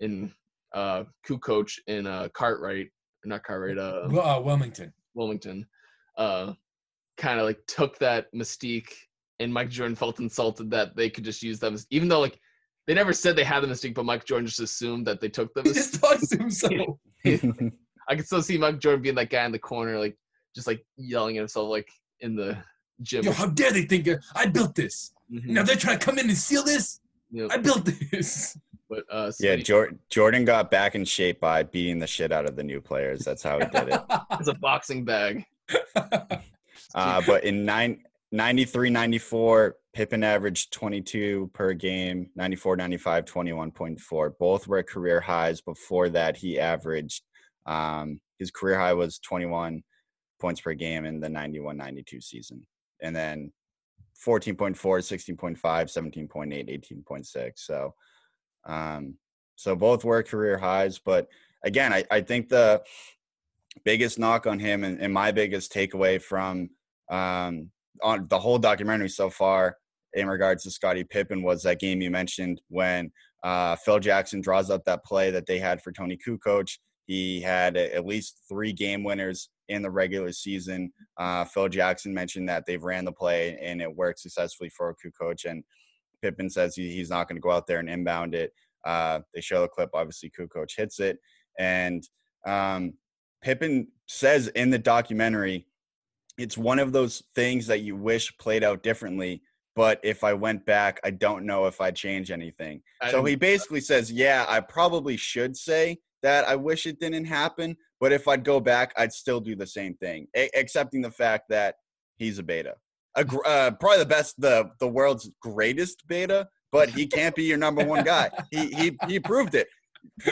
and uh coup coach in uh cartwright not cartwright uh uh, Wilmington. Wilmington, uh, kind of like took that mystique, and Mike Jordan felt insulted that they could just use them, even though like they never said they had the mystique, but Mike Jordan just assumed that they took them. He just thought to himself. I could still see Mike Jordan being that guy in the corner, like just like yelling at himself, like in the gym. Yo, how dare they think uh, I built this? Mhm. Now they're trying to come in and steal this. Yep. I built this. But uh, yeah, Smitty- Jor- Jordan got back in shape by beating the shit out of the new players. That's how he did it. it's a boxing bag. Uh, but in nine, 93 94, Pippen averaged 22 per game, 94 95, 21.4. Both were career highs. Before that, he averaged, um, his career high was 21 points per game in the 91 92 season. And then 14.4, 16.5, 17.8, 18.6. So, um, so both were career highs. But again, I, I think the biggest knock on him and, and my biggest takeaway from um, on the whole documentary so far in regards to Scottie Pippen was that game you mentioned when uh, Phil Jackson draws up that play that they had for Toni Kukoc. He had at least three game winners in the regular season. Uh, Phil Jackson mentioned that they've ran the play and it worked successfully for Kukoc. And Pippen says he, he's not going to go out there and inbound it. Uh, they show the clip. Obviously, Kukoc hits it, and um, Pippen says in the documentary, it's one of those things that you wish played out differently. But if I went back, I don't know if I'd change anything. I So he basically says, Yeah, I probably should say that I wish it didn't happen, But if I'd go back, I'd still do the same thing, a- accepting the fact that he's a beta, a, uh, probably the best, the the world's greatest beta. But he can't be your number one guy. He he he proved it.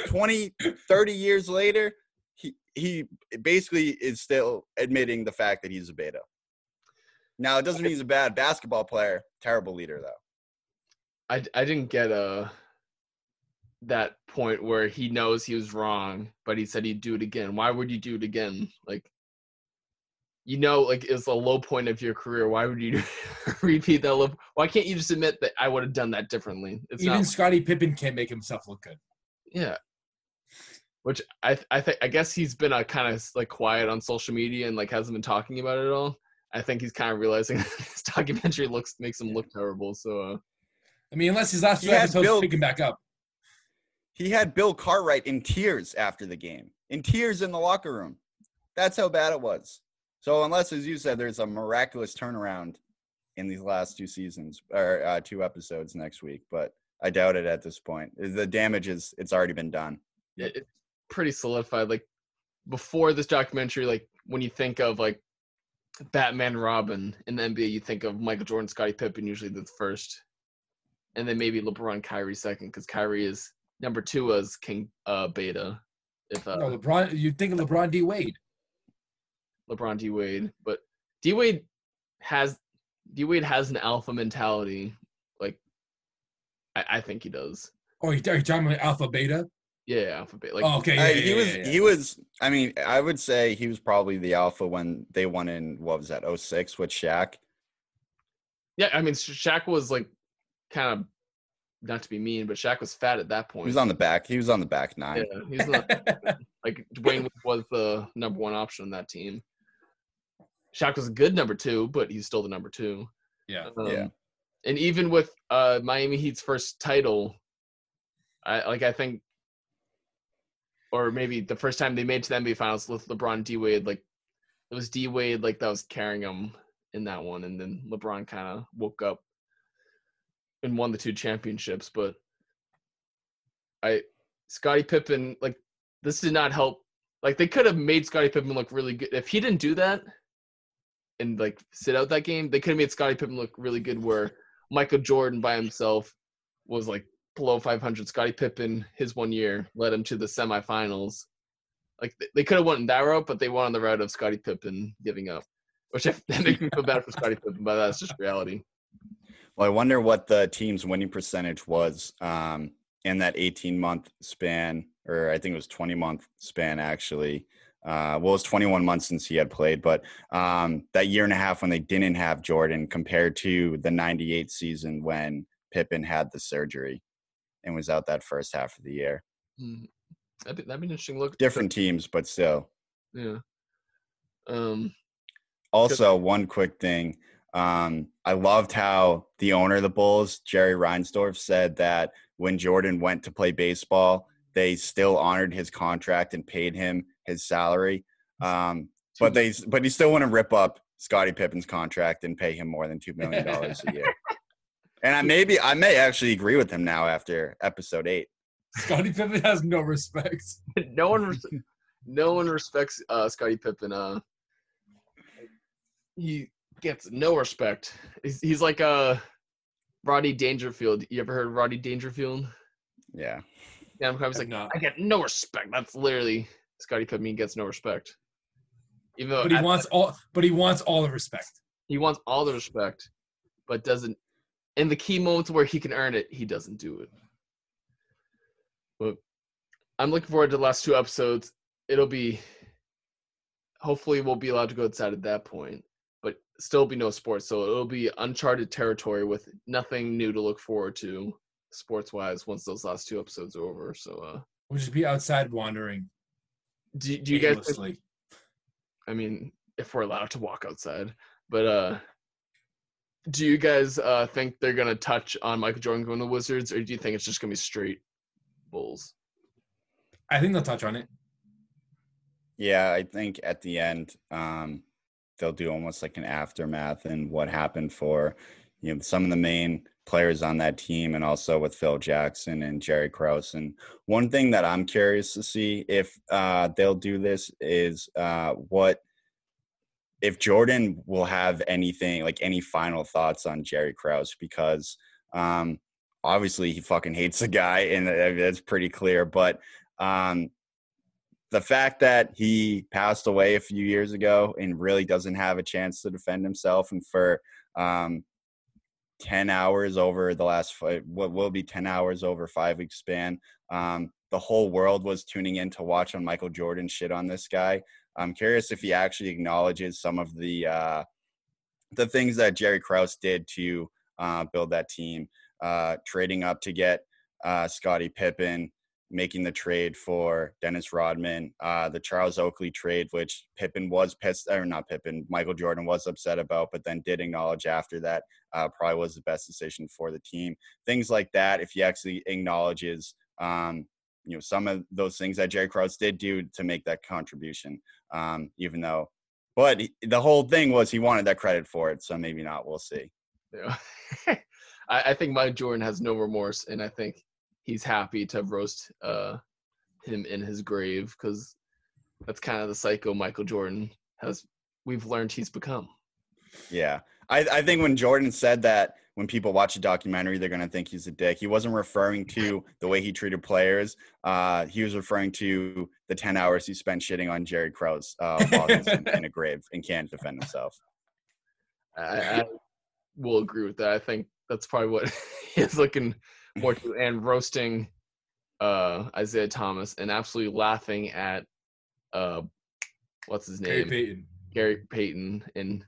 20, 30 years later, he he basically is still admitting the fact that he's a beta. Now it doesn't mean he's a bad basketball player. Terrible leader though. I I didn't get a that point where he knows he was wrong, but he said he'd do it again. Why would you do it again? Like you know, like it's a low point of your career. Why would you repeat that low? Why can't you just admit that I would have done that differently? It's Even not, Scottie Pippen can't make himself look good. yeah. Which I I think I guess he's been a kind of like quiet on social media and like hasn't been talking about it at all. I think he's kind of realizing this documentary looks makes him look terrible. So uh, I mean, unless his last two He had episodes Bill- pick him back up. He had Bill Cartwright in tears after the game, in tears in the locker room. That's how bad it was. So unless, as you said, there's a miraculous turnaround in these last two seasons or uh, two episodes next week, but I doubt it at this point. The damage is it's already been done. it, it's pretty solidified. Like before this documentary, like when you think of like Batman, Robin in the NBA, you think of Michael Jordan, Scottie Pippen, usually the first, and then maybe LeBron, Kyrie second, because Kyrie is number two as King uh, Beta. If uh, No, LeBron. You think of LeBron D Wade? LeBron D Wade, but D Wade has D Wade has an alpha mentality. Like I, I think he does. Oh, you are you talking about Alpha Beta? Yeah, alpha beta. Like oh, okay. Yeah, he yeah, was yeah, yeah. he was I mean, I would say he was probably the alpha when they won in what was that, 06 with Shaq. yeah, I mean Sha- Shaq was like kind of not to be mean, but Shaq was fat at that point. He was on the back. He was on the back nine. Yeah, he's not like Dwayne was the number one option on that team. Shaq was a good number two, but he's still the number two. yeah. Um, Yeah. And even with uh, Miami Heat's first title, I like I think, or maybe the first time they made it to the NBA Finals with LeBron D Wade, like it was D Wade like that was carrying them in that one, and then LeBron kind of woke up and won the two championships. But I, Scottie Pippen, like this did not help. Like they could have made Scottie Pippen look really good if he didn't do that and like sit out that game. They could have made Scottie Pippen look really good. Where Michael Jordan by himself was like below 500. Scottie Pippen, his one year, led him to the semifinals. Like th- they could have went that route, but they won on the route of Scottie Pippen giving up, which that makes me feel bad for Scottie Pippen, but that's just reality. Well, I wonder what the team's winning percentage was um, in that 18 month span, or I think it was 20 month span actually. Uh, well, it was 21 months since he had played, but um, that year and a half when they didn't have Jordan compared to the 98 season when Pippen had the surgery and was out that first half of the year. Hmm. That'd be, that'd be an interesting look. Different teams, but still. Yeah. Um. Also, one quick thing. Um, I loved how the owner of the Bulls, Jerry Reinsdorf, said that when Jordan went to play baseball, they still honored his contract and paid him his salary. Um, but they, but he still want to rip up Scottie Pippen's contract and pay him more than two million dollars a year. And I maybe I may actually agree with him now after episode eight. Scottie Pippen has no respect. no one, res- no one respects uh, Scottie Pippen. Uh, he gets no respect. He's, he's like uh, Rodney Dangerfield. You ever heard of Rodney Dangerfield? Yeah. I'm Have like, not. I get no respect. That's literally Scottie Pippen. Gets no respect. Even though But he wants all. But he wants all the respect. he wants all the respect, but doesn't. In the key moments where he can earn it, he doesn't do it. But I'm looking forward to the last two episodes. It'll be. Hopefully, we'll be allowed to go outside at that point, but still be no sports. So it'll be uncharted territory with nothing new to look forward to, sports wise, once those last two episodes are over. So, uh, We'll just be outside wandering. do, do you guys? I mean, if we're allowed to walk outside. But uh do you guys uh think they're gonna touch on Michael Jordan going to the Wizards, or do you think it's just gonna be straight Bulls? I think they'll touch on it. Yeah, I think at the end, um, they'll do almost like an aftermath and what happened for you know some of the main players on that team, and also with Phil Jackson and Jerry Krause. And one thing that I'm curious to see if uh, they'll do this is uh, what if Jordan will have anything like any final thoughts on Jerry Krause because um, obviously he fucking hates the guy, and that's pretty clear. But um, the fact that he passed away a few years ago and really doesn't have a chance to defend himself, and for um, 10 hours over the last what will be 10 hours over five week span um, the whole world was tuning in to watch on michael jordan shit on this guy. I'm curious if he actually acknowledges some of the uh, the things that jerry krause did to uh, build that team uh, trading up to get uh, scottie pippen making the trade for Dennis Rodman, uh, the Charles Oakley trade, which Pippen was pissed, or not Pippen, Michael Jordan was upset about, but then did acknowledge after that uh, probably was the best decision for the team. Things like that, if he actually acknowledges, um, you know, some of those things that Jerry Krause did do to make that contribution, um, even though, but he, the whole thing was he wanted that credit for it, so maybe not. We'll see. Yeah. I, I think Mike Jordan has no remorse, and I think he's happy to roast uh, him in his grave because that's kind of the psycho Michael Jordan has. We've learned he's become. Yeah, I, I think when Jordan said that, when people watch a documentary, they're gonna think he's a dick. He wasn't referring to the way he treated players. Uh, he was referring to the ten hours he spent shitting on Jerry Krause uh, while he's in, in, a grave and can't defend himself. I, I will agree with that. I think that's probably what he's looking more to, and roasting uh, Isiah Thomas and absolutely laughing at uh, what's his name? Gary Payton. Gary Payton and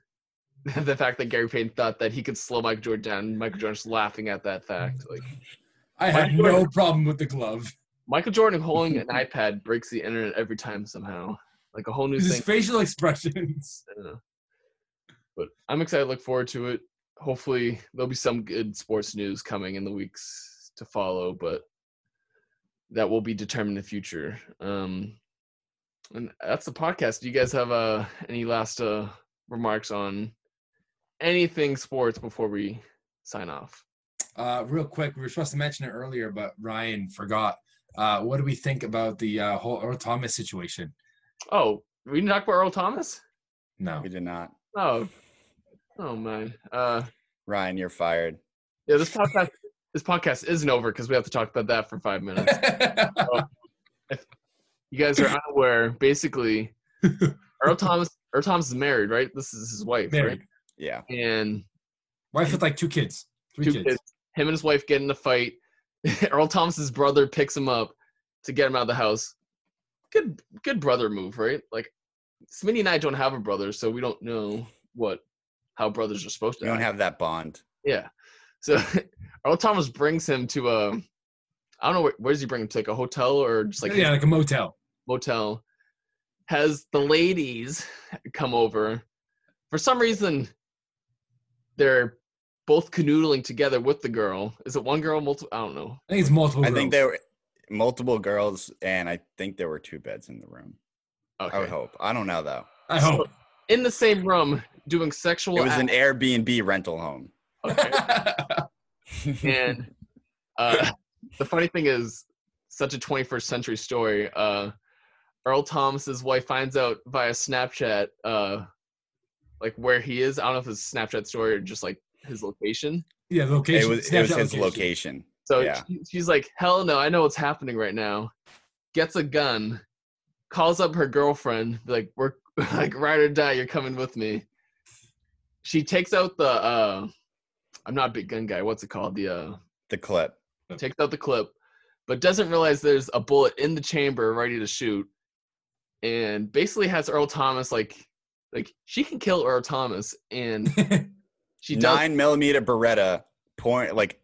the fact that Gary Payton thought that he could slow Michael Jordan down. Michael Jordan's laughing at that fact. Like I had Michael no Jordan, problem with the glove. Michael Jordan holding an iPad breaks the internet every time somehow. Like a whole new His thing. facial expressions. But I'm excited. Look forward to it. Hopefully there'll be some good sports news coming in the weeks to follow, but that will be determined in the future. Um, and that's the podcast. Do you guys have uh, any last uh, remarks on anything sports before we sign off? Uh, real quick, we were supposed to mention it earlier, but Ryan forgot. Uh, what do we think about the uh, whole Earl Thomas situation? Oh, we didn't talk about Earl Thomas? No, we did not. Oh, oh man. Uh, Ryan, you're fired. Yeah, this podcast this podcast isn't over because we have to talk about that for five minutes. so, if you guys are unaware, basically, Earl Thomas Earl Thomas is married, right? This is his wife, married. right? Yeah. And wife with like two kids, three two kids. kids. Him and his wife get in a fight. Earl Thomas's brother picks him up to get him out of the house. Good, good brother move, right? Like, Smitty and I don't have a brother, so we don't know what how brothers are supposed to. We don't have that bond. Yeah. So Earl Thomas brings him to a, I don't know where, where does he bring him to like a hotel or just like yeah, like a motel. Motel. Has the ladies come over. For some reason, they're both canoodling together with the girl. Is it one girl? Multiple? I don't know. I think it's multiple. I girls. think there were multiple girls, and I think there were two beds in the room. Okay. I would hope. I don't know though. I hope. in the same room, doing sexual. It was act- an Airbnb rental home. Okay. and uh, the funny thing is, such a 21st century story. Uh, Earl Thomas's wife finds out via Snapchat, uh, like where he is. I don't know if it's Snapchat story or just like his location. Yeah, location. It was, it was his location. location. So yeah. she, she's like, "Hell no! I know what's happening right now." Gets a gun, calls up her girlfriend, like, "We're like ride or die. You're coming with me." She takes out the uh, I'm not a big gun guy. What's it called? The uh the clip. Takes out the clip, but doesn't realize there's a bullet in the chamber ready to shoot, and basically has Earl Thomas like like she can kill Earl Thomas, and she does, nine millimeter Beretta point like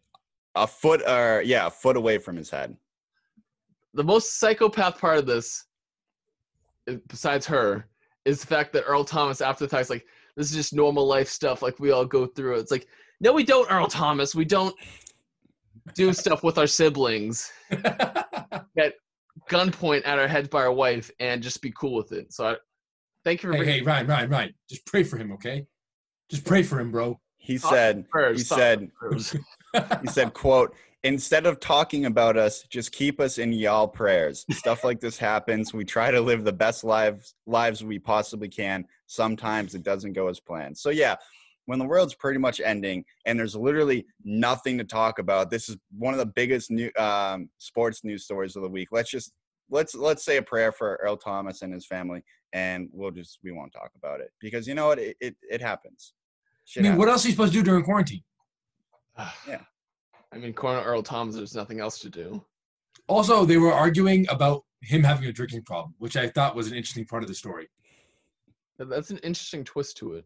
a foot or yeah a foot away from his head. The most psychopath part of this, eh, besides her, is the fact that Earl Thomas after the fact is like this is just normal life stuff like we all go through. It's like no, we don't, Earl Thomas. We don't do stuff with our siblings. Get gunpoint at our heads by our wife and just be cool with it. So I thank you for. Hey, hey, Ryan, Ryan, Ryan. Just pray for him, okay? Just pray for him, bro. He said. prayers, He said. He said, "quote Instead of talking about us, just keep us in y'all prayers. Stuff like this happens. We try to live the best lives lives we possibly can. Sometimes it doesn't go as planned. So yeah, when the world's pretty much ending and there's literally nothing to talk about, this is one of the biggest new um, sports news stories of the week. Let's just let's let's say a prayer for Earl Thomas and his family, and we'll just we won't talk about it because you know what it it, it happens. I Shit mean, what else are you supposed to do during quarantine? Yeah. I mean, Corner Earl Thomas, there's nothing else to do. Also, they were arguing about him having a drinking problem, which I thought was an interesting part of the story. That's an interesting twist to it.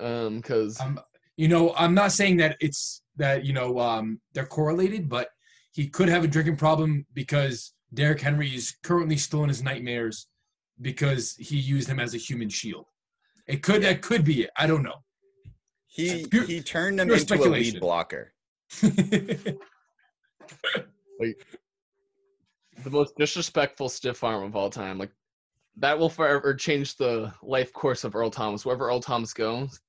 Um, because Um, you know, I'm not saying that it's that you know um, they're correlated, but he could have a drinking problem because Derrick Henry is currently still in his nightmares because he used him as a human shield. It could that could be it. I don't know. He Pure- he turned him into a lead blocker. the most disrespectful stiff arm of all time. Like that will forever change the life course of Earl Thomas. Wherever Earl Thomas goes,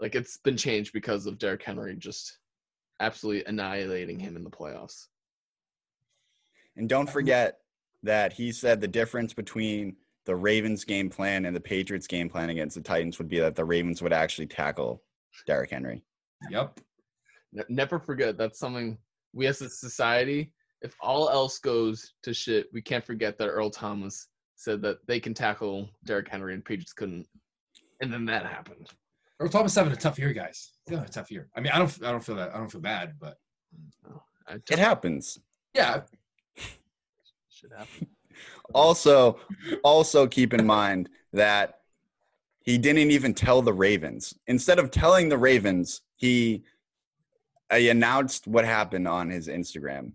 like it's been changed because of Derrick Henry just absolutely annihilating him in the playoffs. And don't forget that he said the difference between the Ravens game plan and the Patriots game plan against the Titans would be that the Ravens would actually tackle Derrick Henry. yep. Ne- never forget that's something we as a society, if all else goes to shit, we can't forget that Earl Thomas said that they can tackle Derrick Henry and Patriots couldn't. And then that happened. Earl Thomas having a tough year, guys. He's having a tough year. I mean, I don't, I don't feel that. I don't feel bad, but oh, It happens. yeah, should happen. Also, also keep in mind that he didn't even tell the Ravens. Instead of telling the Ravens, he, uh, he announced what happened on his Instagram.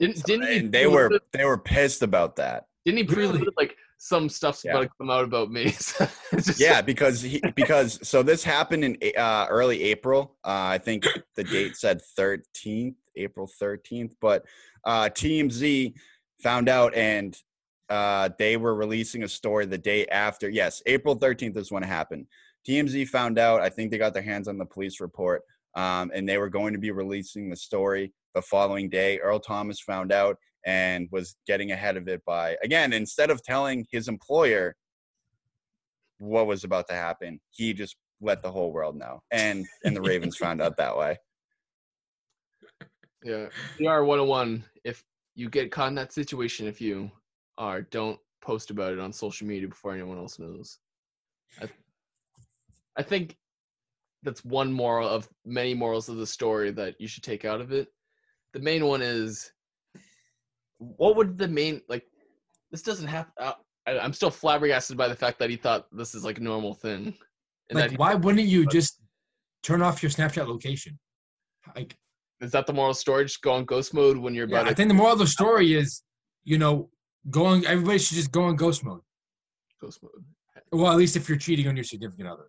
Didn't, didn't he And they were preload- they were pissed about that. Didn't he Really? like some stuff's Yeah. about to come out about me? So it's just- Yeah, because he because so this happened in uh, early April. Uh, I think the date said 13th, April 13th, but uh, TMZ found out and uh, they were releasing a story the day after. Yes, April 13th is when it happened. TMZ found out. I think they got their hands on the police report, um, and they were going to be releasing the story the following day. Earl Thomas found out and was getting ahead of it by again instead of telling his employer what was about to happen, he just let the whole world know, and and the Ravens found out that way. Yeah. PR 101. You get caught in that situation, if you are, don't post about it on social media before anyone else knows. I, I think that's one moral of many morals of the story that you should take out of it. The main one is what would the main, like, this doesn't have, uh, I, I'm still flabbergasted by the fact that he thought this is like a normal thing. And like why wouldn't you just turn off your Snapchat location? Like, is that the moral story? Just go on ghost mode when you're about. yeah, about I think the moral of the story is, you know, going. Everybody should just go on ghost mode. ghost mode Well, at least if you're cheating on your significant other.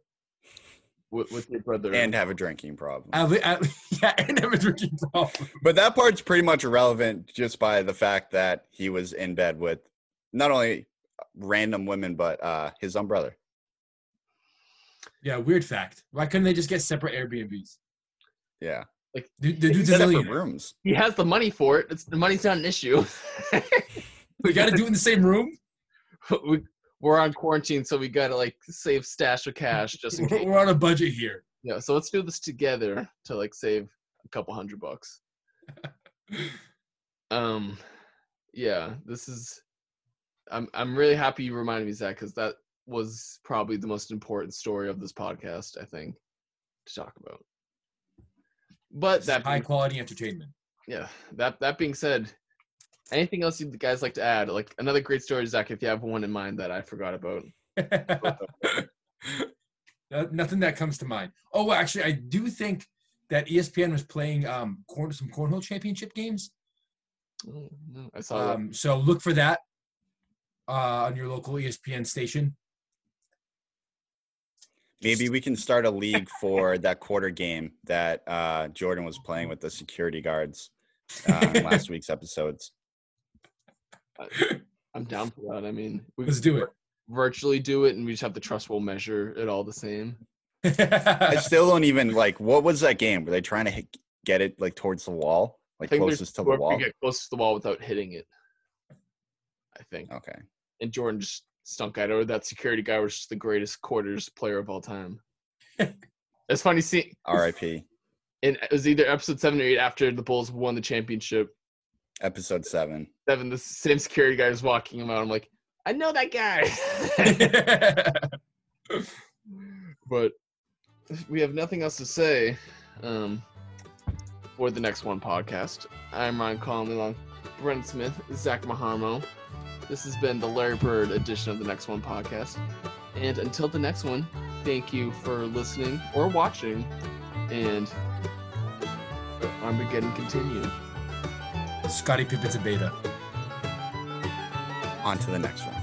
with, with your brother. And have a drinking problem. At, le- at, yeah, and have a drinking problem. But that part's pretty much irrelevant just by the fact that he was in bed with not only random women but uh, his own brother. Yeah, weird fact. Why couldn't they just get separate Airbnbs? Yeah, The, the dude's a separate millionaire. rooms. he has the money for it. It's, the money's not an issue. We got to do it in the same room. we, we're on quarantine, so we gotta like save stash of cash just in We're, case. we're on a budget here. Yeah, so let's do this together to like save a couple hundred bucks. Um, yeah, this is. I'm I'm really happy you reminded me, Zach, because that was probably the most important story of this podcast. I think to talk about. But that high being, quality entertainment. yeah, that that being said, anything else you guys like to add? Like another great story, Zach, if you have one in mind that I forgot about. No- Nothing that comes to mind. Oh, well, actually, I do think that ESPN was playing um corn some cornhole championship games. Oh, no, I saw that. Um, so look for that uh, on your local ESPN station. Maybe we can start a league for that quarter game that uh, Jordan was playing with the security guards uh, in last week's episodes. I'm down for that. I mean, we Let's do it. virtually do it, and we just have the trust we'll measure it all the same. I still don't even like. What was that game? Were they trying to hit, get it like towards the wall, I like think there's closest to the wall. get closest to the wall without hitting it. I think. Okay. And Jordan just stunk at it, or that security guy was just the greatest quarters player of all time. it's funny seeing R.I.P. And it was either episode seven or eight after the Bulls won the championship. Episode seven. Seven, the same security guy was walking him out. I'm like, I know that guy. but we have nothing else to say um, for the next one podcast. I'm Ryan Conley along Brent Smith, Zach Maharmo. This has been the Larry Bird edition of the next one podcast. And until the next one, thank you for listening or watching. And Armageddon continue. Scottie Pippen's a beta. On to the next one.